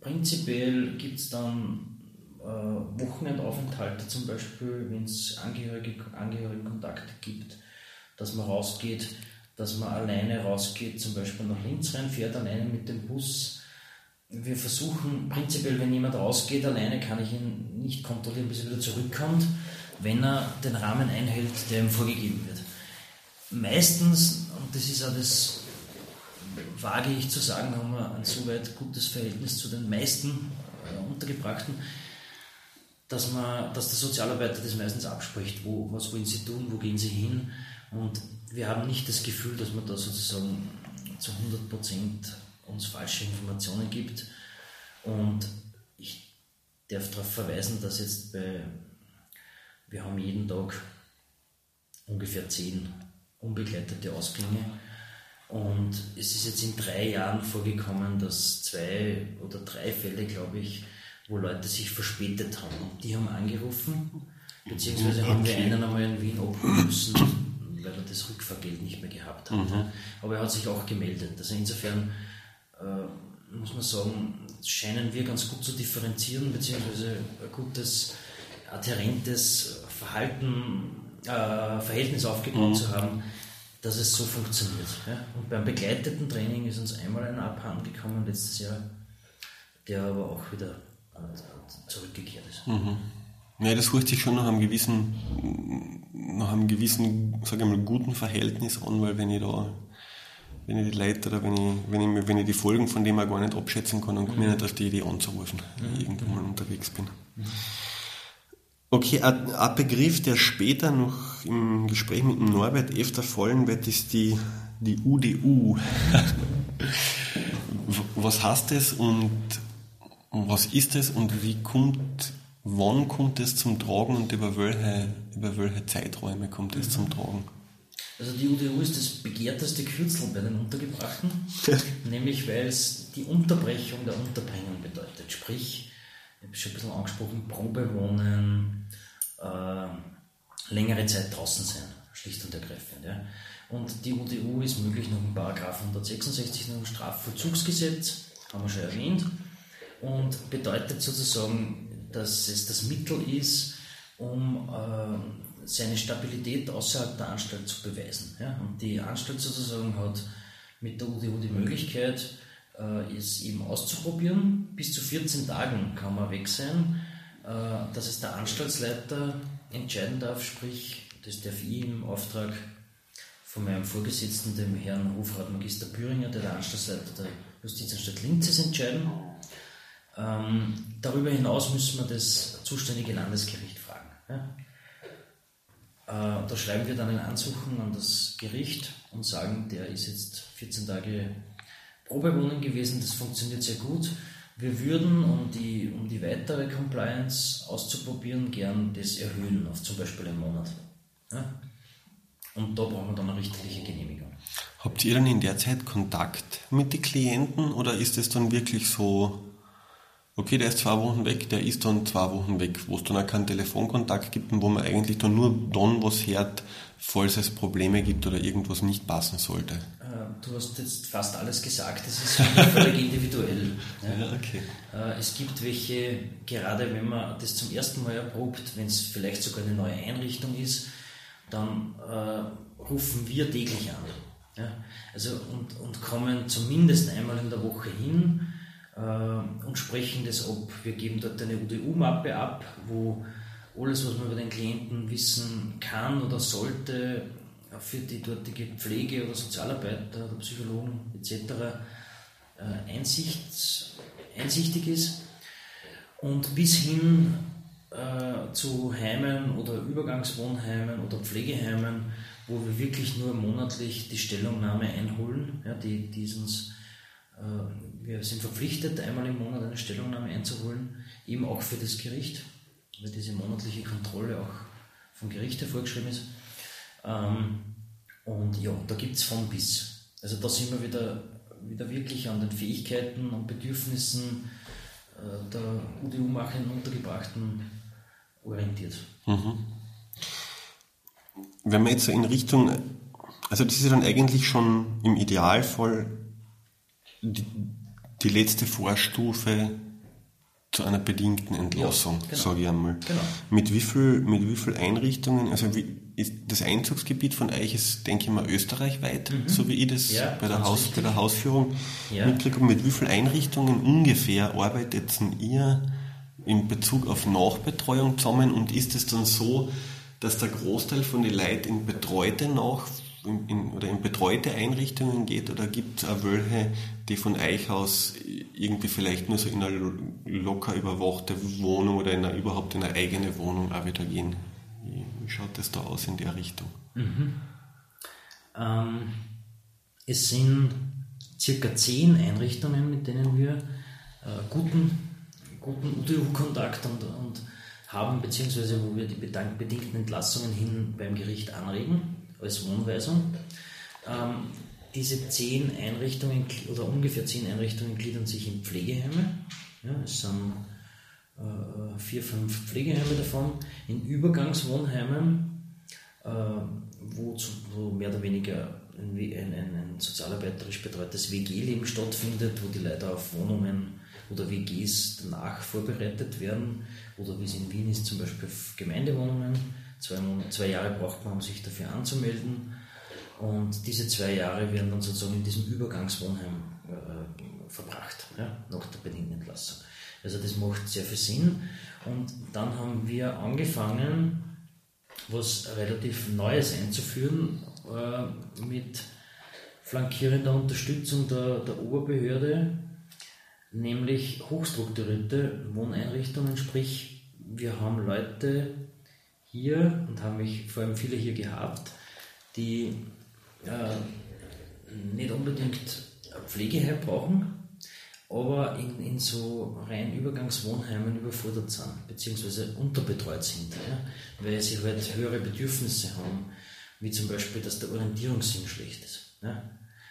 prinzipiell gibt es dann äh, Wochenendaufenthalte zum Beispiel, wenn es Angehörige, Angehörigenkontakte gibt, dass man rausgeht dass man alleine rausgeht, zum Beispiel nach Linz reinfährt, alleine mit dem Bus. Wir versuchen prinzipiell, wenn jemand rausgeht, alleine kann ich ihn nicht kontrollieren, bis er wieder zurückkommt, wenn er den Rahmen einhält, der ihm vorgegeben wird. Meistens, und das ist auch das, wage ich zu sagen, haben wir ein so weit gutes Verhältnis zu den meisten äh, Untergebrachten, dass, man, dass der Sozialarbeiter das meistens abspricht, wo, was wollen sie tun, wo gehen sie hin. Und wir haben nicht das Gefühl, dass man da sozusagen zu 100 Prozent uns falsche Informationen gibt. Und ich darf darauf verweisen, dass jetzt bei, wir haben jeden Tag ungefähr zehn unbegleitete Ausgänge. Und es ist jetzt in drei Jahren vorgekommen, dass zwei oder drei Fälle, glaube ich, wo Leute sich verspätet haben. Die haben angerufen, beziehungsweise haben wir einen einmal in Wien abholen müssen, weil er das Rückfahrgeld nicht mehr gehabt hat. Mhm. Aber er hat sich auch gemeldet. Also insofern äh, muss man sagen, scheinen wir ganz gut zu differenzieren, beziehungsweise ein gutes, adherentes Verhalten, äh, Verhältnis aufgebaut mhm. zu haben, dass es so funktioniert. Ja? Und beim begleiteten Training ist uns einmal ein abhanden gekommen letztes Jahr, der aber auch wieder äh, zurückgekehrt ist. Mhm. Ja, das hört sich schon nach einem gewissen, nach einem gewissen, sage ich mal, guten Verhältnis an, weil wenn ich da, wenn ich die Leute oder wenn ich, wenn ich, wenn ich die Folgen von dem auch gar nicht abschätzen kann, dann komme ich nicht auf die Idee anzurufen, wenn ich irgendwo mal unterwegs bin. Okay, ein, Begriff, der später noch im Gespräch mit dem Norbert öfter fallen wird, ist die, die UDU. was heißt das und was ist es und wie kommt Wann kommt es zum Tragen und über welche, über welche Zeiträume kommt es zum Tragen? Also die UDU ist das begehrteste Kürzel bei den Untergebrachten, nämlich weil es die Unterbrechung der Unterbringung bedeutet. Sprich, ich habe schon ein bisschen angesprochen, Probewohnen, äh, längere Zeit draußen sein, schlicht und ergreifend. Ja. Und die UDU ist möglich nach dem Paragraph 166 nach dem Strafvollzugsgesetz, haben wir schon erwähnt, und bedeutet sozusagen dass es das Mittel ist, um äh, seine Stabilität außerhalb der Anstalt zu beweisen. Ja? Und die Anstalt sozusagen hat mit der UDU die Möglichkeit, äh, es eben auszuprobieren. Bis zu 14 Tagen kann man weg sein, äh, dass es der Anstaltsleiter entscheiden darf, sprich, das darf ich im Auftrag von meinem Vorgesetzten, dem Herrn Hofrat Magister Büringer, der der Anstaltsleiter der Justizanstalt Linz ist, entscheiden. Ähm, darüber hinaus müssen wir das zuständige Landesgericht fragen. Ja? Äh, da schreiben wir dann ein Ansuchen an das Gericht und sagen, der ist jetzt 14 Tage Probewohnen gewesen, das funktioniert sehr gut. Wir würden, um die, um die weitere Compliance auszuprobieren, gern das erhöhen auf zum Beispiel einen Monat. Ja? Und da brauchen wir dann eine richterliche Genehmigung. Habt ihr dann in der Zeit Kontakt mit den Klienten oder ist es dann wirklich so, okay, der ist zwei Wochen weg, der ist dann zwei Wochen weg, wo es dann auch keinen Telefonkontakt gibt und wo man eigentlich dann nur dann was hört, falls es Probleme gibt oder irgendwas nicht passen sollte. Äh, du hast jetzt fast alles gesagt, das ist völlig individuell. Ja. Ja, okay. Äh, es gibt welche, gerade wenn man das zum ersten Mal erprobt, wenn es vielleicht sogar eine neue Einrichtung ist, dann äh, rufen wir täglich an. Ja? Also und, und kommen zumindest einmal in der Woche hin und sprechen das ab. Wir geben dort eine UDU-Mappe ab, wo alles, was man über den Klienten wissen kann oder sollte, für die dortige Pflege oder Sozialarbeiter oder Psychologen etc. Äh, Einsicht, einsichtig ist. Und bis hin äh, zu Heimen oder Übergangswohnheimen oder Pflegeheimen, wo wir wirklich nur monatlich die Stellungnahme einholen, ja, die, die uns äh, wir sind verpflichtet, einmal im Monat eine Stellungnahme einzuholen, eben auch für das Gericht, weil diese monatliche Kontrolle auch vom Gericht hervorgeschrieben ist. Ähm, und ja, da gibt es von bis. Also da sind wir wieder, wieder wirklich an den Fähigkeiten und Bedürfnissen äh, der UDU-machenden Untergebrachten orientiert. Mhm. Wenn man jetzt in Richtung, also das ist dann eigentlich schon im Idealfall die, die letzte Vorstufe zu einer bedingten Entlassung, ja, genau. sage ich einmal. Genau. Mit, wie viel, mit wie viel Einrichtungen, also wie, ist das Einzugsgebiet von euch ist, denke ich mal, österreichweit, mhm. so wie ich das ja, bei, der Haus, bei der Hausführung ja. mitbekomme. Mit wie vielen Einrichtungen ungefähr arbeitet ihr in Bezug auf Nachbetreuung zusammen und ist es dann so, dass der Großteil von den Leuten in betreute Nach in, in, oder in betreute Einrichtungen geht oder gibt es auch welche, die von euch aus irgendwie vielleicht nur so in eine locker überwachte Wohnung oder in eine, überhaupt in eine eigene Wohnung auch wieder gehen? Wie schaut das da aus in der Richtung? Mhm. Ähm, es sind circa zehn Einrichtungen, mit denen wir äh, guten, guten UDU-Kontakt und, und haben, beziehungsweise wo wir die bedingten Entlassungen hin beim Gericht anregen als Wohnweisung. Ähm, diese zehn Einrichtungen oder ungefähr zehn Einrichtungen gliedern sich in Pflegeheime. Ja, es sind äh, vier, fünf Pflegeheime davon, in Übergangswohnheimen, äh, wo, zu, wo, mehr oder weniger ein, ein, ein sozialarbeiterisch betreutes WG-Leben stattfindet, wo die Leute auf Wohnungen oder WGs danach vorbereitet werden, oder wie es in Wien ist, zum Beispiel Gemeindewohnungen Zwei, zwei Jahre braucht man, um sich dafür anzumelden. Und diese zwei Jahre werden dann sozusagen in diesem Übergangswohnheim äh, verbracht, ja, nach der bedingten Entlassung. Also das macht sehr viel Sinn. Und dann haben wir angefangen, was relativ Neues einzuführen, äh, mit flankierender Unterstützung der, der Oberbehörde, nämlich hochstrukturierte Wohneinrichtungen, sprich wir haben Leute hier und haben mich vor allem viele hier gehabt, die äh, nicht unbedingt Pflegeheim brauchen, aber in, in so rein Übergangswohnheimen überfordert sind, beziehungsweise unterbetreut sind, ja, weil sie halt höhere Bedürfnisse haben, wie zum Beispiel, dass der Orientierungssinn schlecht ist, ja,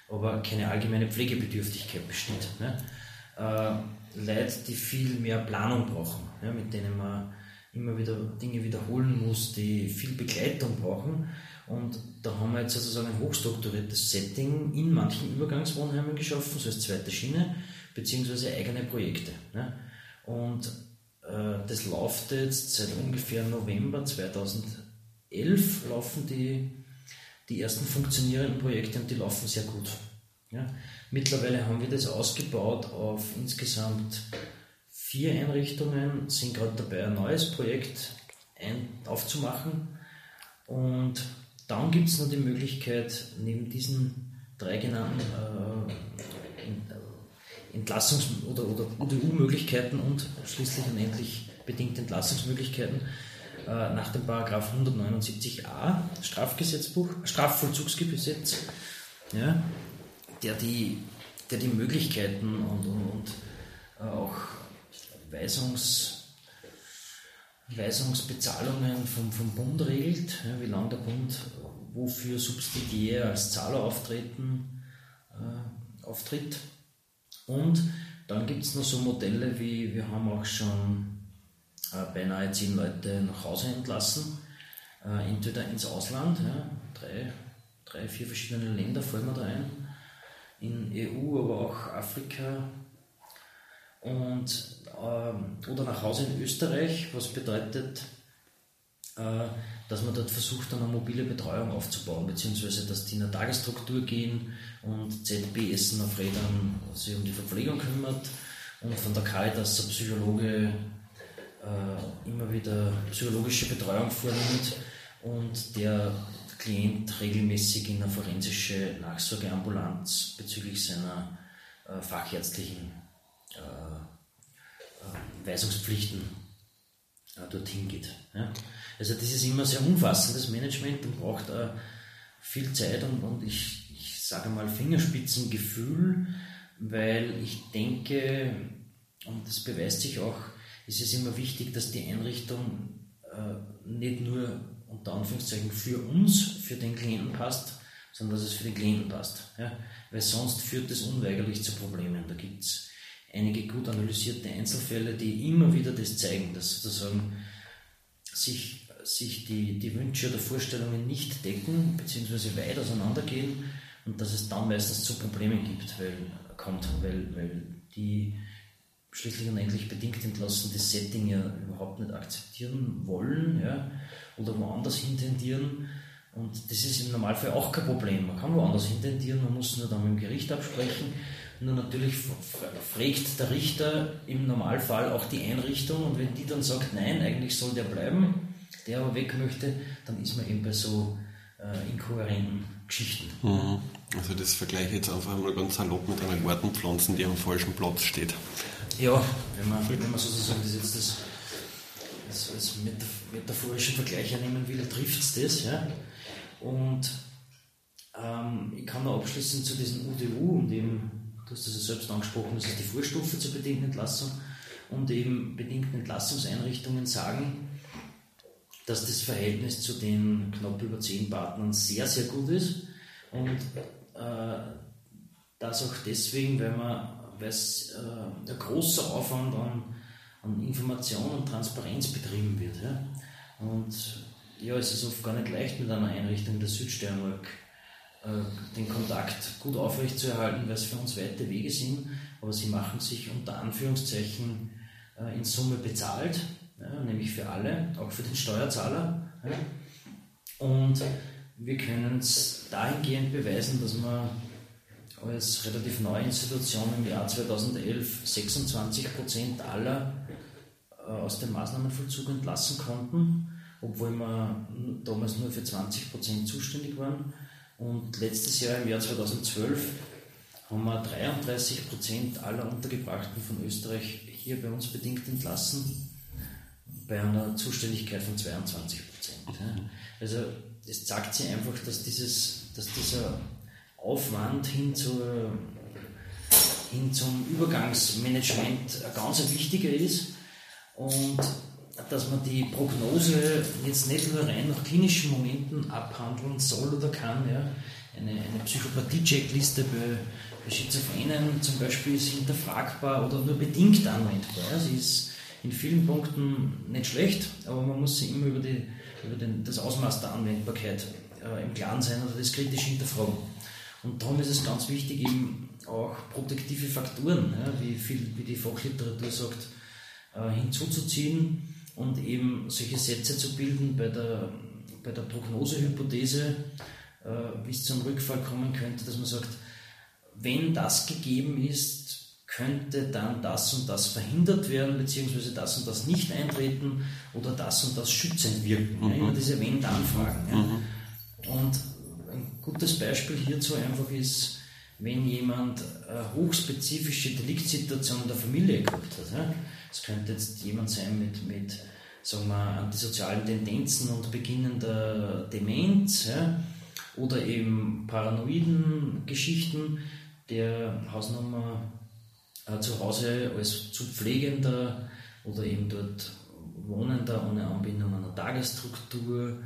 aber keine allgemeine Pflegebedürftigkeit besteht. Ja. Äh, Leute, die viel mehr Planung brauchen, ja, mit denen man immer wieder Dinge wiederholen muss, die viel Begleitung brauchen. Und da haben wir jetzt sozusagen ein hochstrukturiertes Setting in manchen Übergangswohnheimen geschaffen, so als zweite Schiene, beziehungsweise eigene Projekte. Ne? Und äh, das läuft jetzt seit ungefähr November 2011 laufen die, die ersten funktionierenden Projekte und die laufen sehr gut. Ja? Mittlerweile haben wir das ausgebaut auf insgesamt vier Einrichtungen sind gerade dabei, ein neues Projekt ein, aufzumachen. Und dann gibt es noch die Möglichkeit, neben diesen drei genannten äh, äh Entlassungs- oder, oder UDU-Möglichkeiten und schließlich und endlich bedingte Entlassungsmöglichkeiten äh, nach dem Paragraph 179a Strafgesetzbuch, Strafvollzugsgesetz, ja, der, die, der die Möglichkeiten und, und, und äh, auch Weisungs, Weisungsbezahlungen vom, vom Bund regelt, ja, wie lange der Bund wofür subsidiär als Zahler auftreten, äh, auftritt. Und dann gibt es noch so Modelle wie, wir haben auch schon äh, beinahe zehn Leute nach Hause entlassen, äh, entweder ins Ausland, ja, drei, drei, vier verschiedene Länder fallen mir da ein, in EU, aber auch Afrika, und, oder nach Hause in Österreich, was bedeutet, äh, dass man dort versucht, eine mobile Betreuung aufzubauen, beziehungsweise dass die in eine Tagesstruktur gehen und ZB Essen auf Rädern sich um die Verpflegung kümmert und von der Caritas der Psychologe äh, immer wieder psychologische Betreuung vornimmt und der Klient regelmäßig in eine forensische Nachsorgeambulanz bezüglich seiner äh, fachärztlichen äh, Weisungspflichten äh, dorthin geht. Ja? Also das ist immer sehr umfassendes Management und braucht äh, viel Zeit und, und ich, ich sage mal Fingerspitzengefühl, weil ich denke, und das beweist sich auch, es ist immer wichtig, dass die Einrichtung äh, nicht nur unter Anführungszeichen für uns, für den Klienten passt, sondern dass es für den Klienten passt. Ja? Weil sonst führt es unweigerlich zu Problemen. Da gibt es einige gut analysierte Einzelfälle, die immer wieder das zeigen, dass sozusagen sich, sich die, die Wünsche oder Vorstellungen nicht decken, beziehungsweise weit auseinandergehen und dass es dann meistens zu Problemen gibt, weil, kommt, weil, weil die schließlich und endlich bedingt entlassen das Setting ja überhaupt nicht akzeptieren wollen ja, oder woanders hintendieren. Und das ist im Normalfall auch kein Problem. Man kann woanders hintendieren, man muss nur dann mit dem Gericht absprechen. Nur natürlich fragt der Richter im Normalfall auch die Einrichtung und wenn die dann sagt, nein, eigentlich soll der bleiben, der aber weg möchte, dann ist man eben bei so äh, inkohärenten Geschichten. Mhm. Also das vergleiche ich jetzt einfach mal ganz salopp mit einer Gartenpflanze, die am falschen Platz steht. Ja, wenn man, wenn man sozusagen das jetzt das, das als metaphorischen Vergleich nehmen will, trifft es das. Ja? Und ähm, ich kann noch abschließend zu diesem UDU und eben, du hast das ja selbst angesprochen, das ist die Vorstufe zur bedingten Entlassung und eben bedingten Entlassungseinrichtungen sagen, dass das Verhältnis zu den knapp über zehn Partnern sehr, sehr gut ist und äh, das auch deswegen, weil man weil es äh, ein großer Aufwand an, an Information und Transparenz betrieben wird. Ja? Und ja, es ist oft gar nicht leicht mit einer Einrichtung der Südsteiermark den Kontakt gut aufrechtzuerhalten, weil es für uns weite Wege sind, aber sie machen sich unter Anführungszeichen äh, in Summe bezahlt, nämlich für alle, auch für den Steuerzahler. Und wir können es dahingehend beweisen, dass man als relativ neue Institution im Jahr 2011 26 Prozent aller äh, aus dem Maßnahmenvollzug entlassen konnten, obwohl wir damals nur für 20 Prozent zuständig waren. Und letztes Jahr, im Jahr 2012, haben wir 33 Prozent aller Untergebrachten von Österreich hier bei uns bedingt entlassen, bei einer Zuständigkeit von 22 Prozent. Also es zeigt sich einfach, dass, dieses, dass dieser Aufwand hin, zur, hin zum Übergangsmanagement ein ganz wichtiger ist und dass man die Prognose jetzt nicht nur rein nach klinischen Momenten abhandeln soll oder kann. Ja. Eine, eine Psychopathie-Checkliste bei, bei Schizophrenen zum Beispiel ist hinterfragbar oder nur bedingt anwendbar. Ja. Sie ist in vielen Punkten nicht schlecht, aber man muss sie immer über, die, über den, das Ausmaß der Anwendbarkeit äh, im Klaren sein oder das kritisch hinterfragen. Und darum ist es ganz wichtig, eben auch protektive Faktoren, ja, wie, viel, wie die Fachliteratur sagt, äh, hinzuzuziehen und eben solche Sätze zu bilden bei der, bei der Prognosehypothese, äh, wie es zum Rückfall kommen könnte, dass man sagt, wenn das gegeben ist, könnte dann das und das verhindert werden, beziehungsweise das und das nicht eintreten oder das und das schützend wirken. Mhm. Ja, immer diese Wenn-Dann-Fragen. Ja. Mhm. Und ein gutes Beispiel hierzu einfach ist, wenn jemand eine hochspezifische Deliktsituation in der Familie gehabt hat. Ja? Es könnte jetzt jemand sein mit, mit sagen wir, antisozialen Tendenzen und beginnender Demenz ja? oder eben paranoiden Geschichten, der Hausnummer äh, zu Hause als zu Pflegender oder eben dort Wohnender ohne Anbindung an eine Tagesstruktur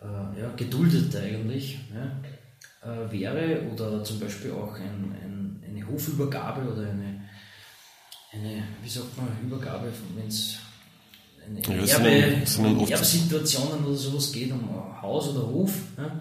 äh, ja, geduldet eigentlich ja, äh, wäre oder zum Beispiel auch ein, ein, eine Hofübergabe oder eine, eine, wie sagt man, Übergabe, wenn es eine ja, Erbe, so eine, Erbsituationen oder sowas geht, um Haus oder Hof ja,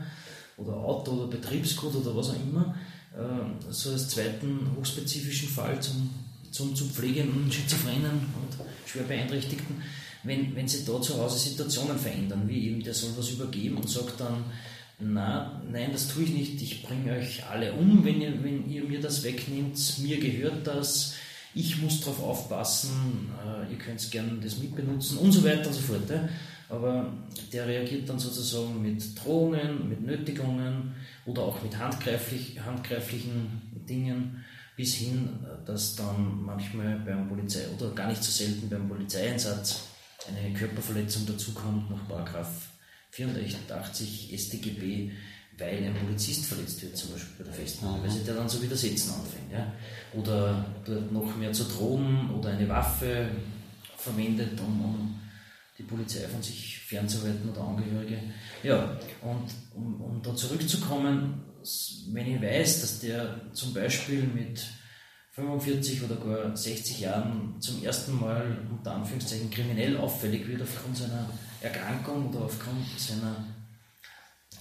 oder Auto oder Betriebsgut oder was auch immer, äh, so als zweiten hochspezifischen Fall zum, zum, zum pflegenden Schizophrenen und schwer beeinträchtigten wenn, wenn sich da zu Hause Situationen verändern, wie eben der soll was übergeben und sagt dann, na, nein, das tue ich nicht, ich bringe euch alle um, wenn ihr, wenn ihr mir das wegnehmt, mir gehört das, ich muss darauf aufpassen, äh, ihr könnt gerne das mitbenutzen und so weiter und so fort. Ja. Aber der reagiert dann sozusagen mit Drohungen, mit Nötigungen oder auch mit handgreiflich, handgreiflichen Dingen bis hin, dass dann manchmal beim Polizei oder gar nicht so selten beim Polizeieinsatz eine Körperverletzung dazukommt nach Paragraph 84 StGB, weil ein Polizist verletzt wird, zum Beispiel bei der Festnahme, weil sich der dann zu widersetzen anfängt. Ja? Oder dort noch mehr zu drohen oder eine Waffe verwendet, um, um die Polizei von sich fernzuhalten oder Angehörige. Ja, und um, um da zurückzukommen, wenn ich weiß, dass der zum Beispiel mit 45 oder gar 60 Jahren zum ersten Mal unter Anführungszeichen kriminell auffällig wird aufgrund seiner Erkrankung oder aufgrund seiner,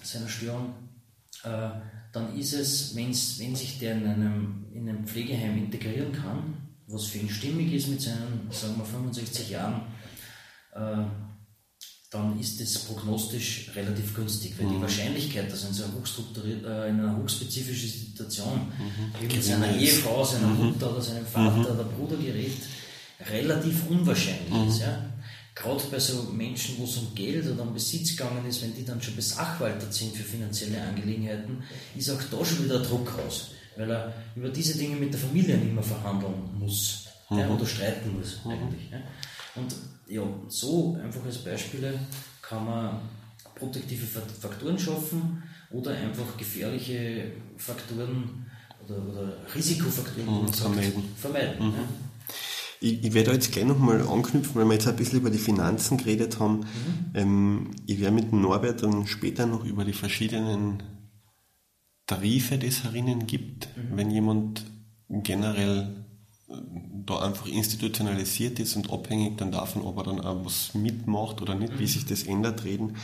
seiner Störung, äh, dann ist es, wenn's, wenn sich der in einem, in einem Pflegeheim integrieren kann, was für ihn stimmig ist mit seinen, sagen wir, 65 Jahren, äh, dann ist es prognostisch relativ günstig, weil mhm. die Wahrscheinlichkeit, dass in, so äh, in einer hochspezifischen Situation mhm. mit seiner Ehefrau, seiner mhm. Mutter oder seinem Vater mhm. oder Bruder gerät, relativ unwahrscheinlich ist. Mhm. Ja? Gerade bei so Menschen, wo es um Geld oder um Besitz gegangen ist, wenn die dann schon besachwaltet sind für finanzielle Angelegenheiten, ist auch da schon wieder Druck raus, weil er über diese Dinge mit der Familie nicht mehr verhandeln muss mhm. ja, oder streiten muss mhm. eigentlich. Ja. Und ja, so einfach als Beispiele kann man protektive Faktoren schaffen oder einfach gefährliche Faktoren oder, oder Risikofaktoren mhm, vermeiden. vermeiden mhm. ja. Ich, ich werde jetzt gleich nochmal anknüpfen, weil wir jetzt ein bisschen über die Finanzen geredet haben. Mhm. Ähm, ich werde mit Norbert dann später noch über die verschiedenen Tarife, die es herinnen gibt, mhm. wenn jemand generell äh, da einfach institutionalisiert ist und abhängig dann davon, ob er dann auch was mitmacht oder nicht, mhm. wie sich das ändert, reden.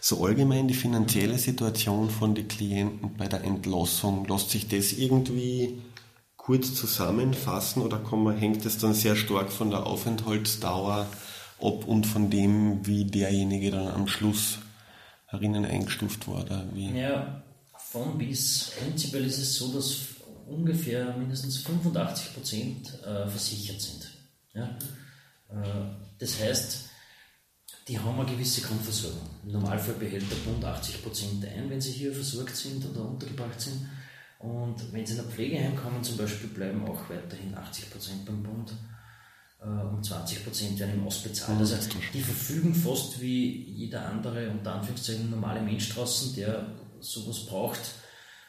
So allgemein die finanzielle Situation von den Klienten bei der Entlassung, lässt sich das irgendwie kurz zusammenfassen oder man, hängt es dann sehr stark von der Aufenthaltsdauer ab und von dem, wie derjenige dann am Schluss herinnen eingestuft wurde? Wie? Ja, von bis. Prinzipiell ist es so, dass ungefähr mindestens 85 Prozent äh, versichert sind. Ja? Äh, das heißt, die haben eine gewisse Grundversorgung. Im Normalfall behält der Bund 80 Prozent ein, wenn sie hier versorgt sind oder untergebracht sind. Und wenn sie in ein Pflegeheim kommen zum Beispiel, bleiben auch weiterhin 80 Prozent beim Bund äh, und 20 Prozent werden ihm ausbezahlt. Also die verfügen fast wie jeder andere, unter Anführungszeichen, normale Mensch draußen, der sowas braucht,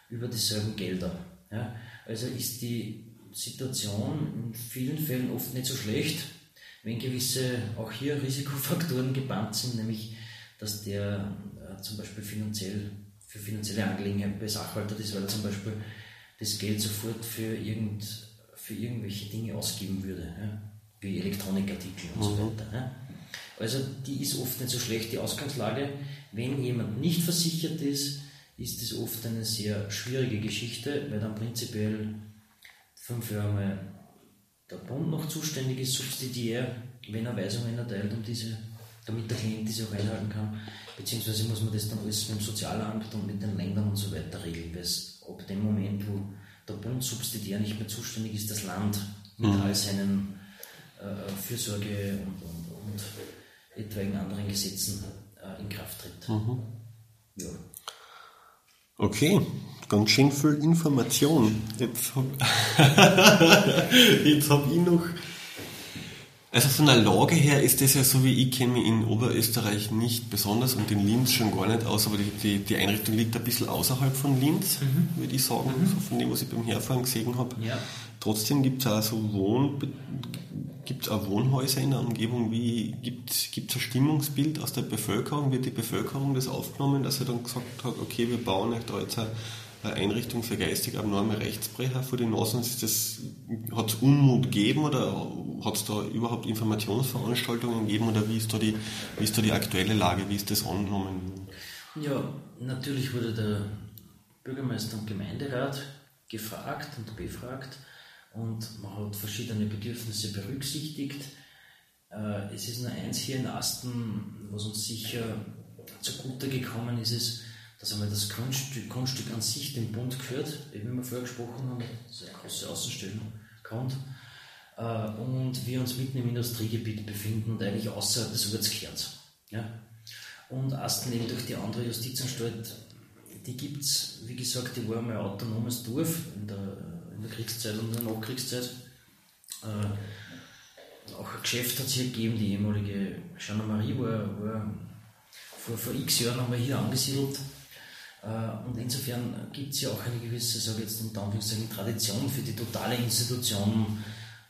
über dieselben Gelder. Ja? Also ist die Situation in vielen Fällen oft nicht so schlecht, wenn gewisse auch hier Risikofaktoren gebannt sind, nämlich dass der äh, zum Beispiel finanziell für finanzielle Angelegenheiten besachwaltet ist, weil er zum Beispiel das Geld sofort für, irgend, für irgendwelche Dinge ausgeben würde, ja? wie Elektronikartikel und mhm. so weiter. Ja? Also die ist oft nicht so schlecht, die Ausgangslage. Wenn jemand nicht versichert ist, ist es oft eine sehr schwierige Geschichte, weil dann prinzipiell fünf Jahre mal der Bund noch zuständig ist, subsidiär, wenn er Weisungen erteilt, um diese, damit der Klient diese auch einhalten kann. Beziehungsweise muss man das dann alles mit dem Sozialamt und mit den Ländern und so weiter regeln, weil es ab dem Moment, wo der Bund subsidiär nicht mehr zuständig ist, das Land mit mhm. all seinen äh, Fürsorge und, und, und, etwaigen anderen Gesetzen äh, in Kraft tritt. Mhm. Ja. Okay, ganz schön viel Information. Jetzt habe hab ich noch also von der Lage her ist das ja so, wie ich kenne mich in Oberösterreich nicht besonders und in Linz schon gar nicht aus, aber die, die, Einrichtung liegt ein bisschen außerhalb von Linz, mhm. würde ich sagen, mhm. so von dem, was ich beim Herfahren gesehen habe. Ja. Trotzdem gibt es auch so Wohn, gibt's auch Wohnhäuser in der Umgebung. Wie gibt es ein Stimmungsbild aus der Bevölkerung? Wird die Bevölkerung das aufgenommen, dass er dann gesagt hat, okay, wir bauen euch da jetzt eine eine Einrichtung für geistig abnorme Rechtsbrecher vor den Nasen. Hat es Unmut gegeben oder hat es da überhaupt Informationsveranstaltungen gegeben oder wie ist, da die, wie ist da die aktuelle Lage, wie ist das angenommen? Ja, natürlich wurde der Bürgermeister und Gemeinderat gefragt und befragt und man hat verschiedene Bedürfnisse berücksichtigt. Äh, es ist nur eins hier in Asten, was uns sicher zugute gekommen ist, ist, dass einmal das Grundstück, Grundstück an sich dem Bund gehört, eben wie wir vorher gesprochen haben, sehr große Außenstellen kommt, äh, und wir uns mitten im Industriegebiet befinden und eigentlich außerhalb des Ortskerns. Ja? Und Asten eben durch die andere Justizanstalt, die gibt es, wie gesagt, die war mal ein autonomes Dorf in der, in der Kriegszeit und in der Nachkriegszeit. Äh, auch ein Geschäft hat es hier gegeben, die ehemalige Gendarmerie war, war vor, vor x Jahren haben wir hier angesiedelt und insofern gibt es ja auch eine gewisse, sage jetzt unter Anführungszeichen, Tradition für die totale Institution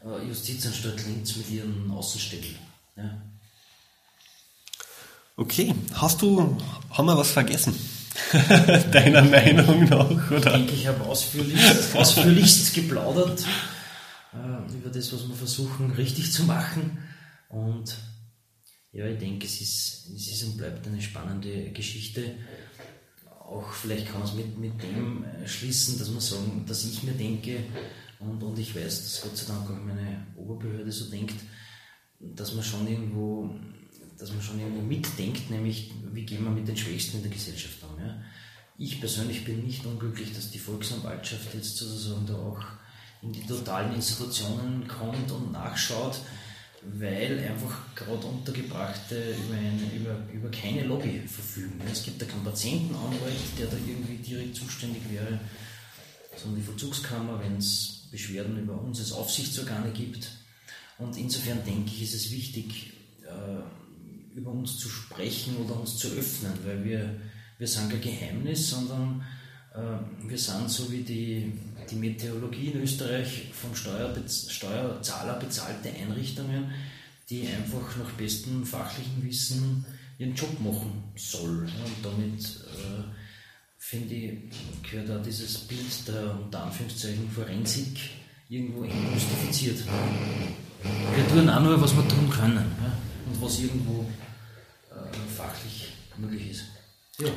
äh, Justizanstalt Linz mit ihren Außenstellen. Ja. Okay, hast du, haben wir was vergessen? Deiner Meinung nach, oder? Ich denke, ich habe ausführlichst, ausführlichst geplaudert äh, über das, was wir versuchen richtig zu machen. Und ja, ich denke, es ist, es ist und bleibt eine spannende Geschichte auch vielleicht kann man es mit, mit dem äh, schließen, dass man sagen, dass ich mir denke, und, und ich weiß, dass Gott sei Dank auch meine Oberbehörde so denkt, dass man schon irgendwo, dass man schon irgendwo mitdenkt, nämlich wie gehen wir mit den Schwächsten in der Gesellschaft um. Ja? Ich persönlich bin nicht unglücklich, dass die Volksanwaltschaft jetzt sozusagen da auch in die totalen Institutionen kommt und nachschaut. Weil einfach gerade Untergebrachte über, eine, über, über keine Lobby verfügen. Es gibt da keinen Patientenanwalt, der da irgendwie direkt zuständig wäre, sondern die Vollzugskammer, wenn es Beschwerden über uns als Aufsichtsorgane gibt. Und insofern denke ich, ist es wichtig, äh, über uns zu sprechen oder uns zu öffnen, weil wir, wir sind kein Geheimnis, sondern äh, wir sind so wie die, die Meteorologie in Österreich vom Steuerbe Steuerzahler bezahlte Einrichtungen, die einfach nach bestem fachlichen Wissen ihren Job machen soll. Und damit äh, finde ich, gehört auch dieses Bild der unter Anführungszeichen Forensik irgendwo mystifiziert. Wir tun auch nur, was wir tun können ja? und was irgendwo äh, fachlich möglich ist. Ja.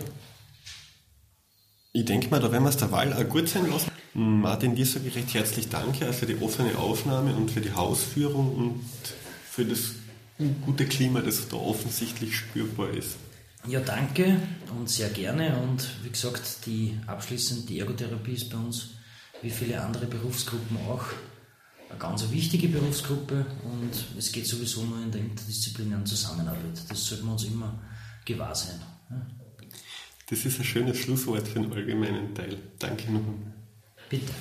Ich denke mal, da werden wir es der Wahl auch gut sein lassen. Martin, dir sage ich recht herzlich Danke für die offene Aufnahme und für die Hausführung und für das gute Klima, das da offensichtlich spürbar ist. Ja, danke und sehr gerne. Und wie gesagt, die abschließend die Ergotherapie ist bei uns, wie viele andere Berufsgruppen auch, eine ganz wichtige Berufsgruppe und es geht sowieso nur in der interdisziplinären Zusammenarbeit. Das sollten wir uns immer gewahr sein. Das ist ein schönes Schlusswort für den allgemeinen Teil. Danke nochmal. Bitte.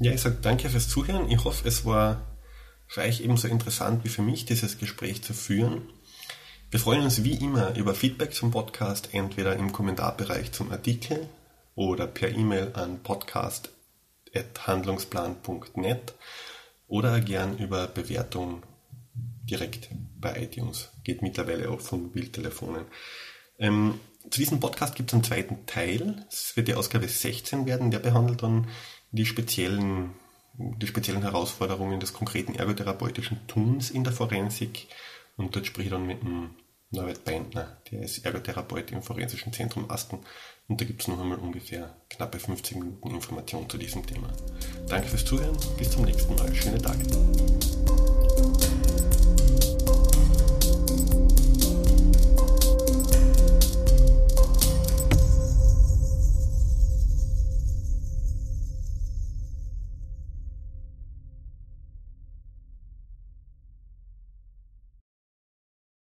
Ja, ich sage danke fürs Zuhören. Ich hoffe, es war für euch ebenso interessant wie für mich, dieses Gespräch zu führen. Wir freuen uns wie immer über Feedback zum Podcast, entweder im Kommentarbereich zum Artikel oder per E-Mail an podcast.handlungsplan.net oder gern über Bewertung direkt bei iTunes. Geht mittlerweile auch von Mobiltelefonen. Ähm, zu diesem Podcast gibt es einen zweiten Teil. Es wird die Ausgabe 16 werden. Der behandelt dann die speziellen, die speziellen Herausforderungen des konkreten ergotherapeutischen Tuns in der Forensik. Und dort spreche ich dann mit dem Norbert Beintner, der ist Ergotherapeut im Forensischen Zentrum Asten. Und da gibt es noch einmal ungefähr knappe 50 Minuten Information zu diesem Thema. Danke fürs Zuhören. Bis zum nächsten Mal. Schönen Tag.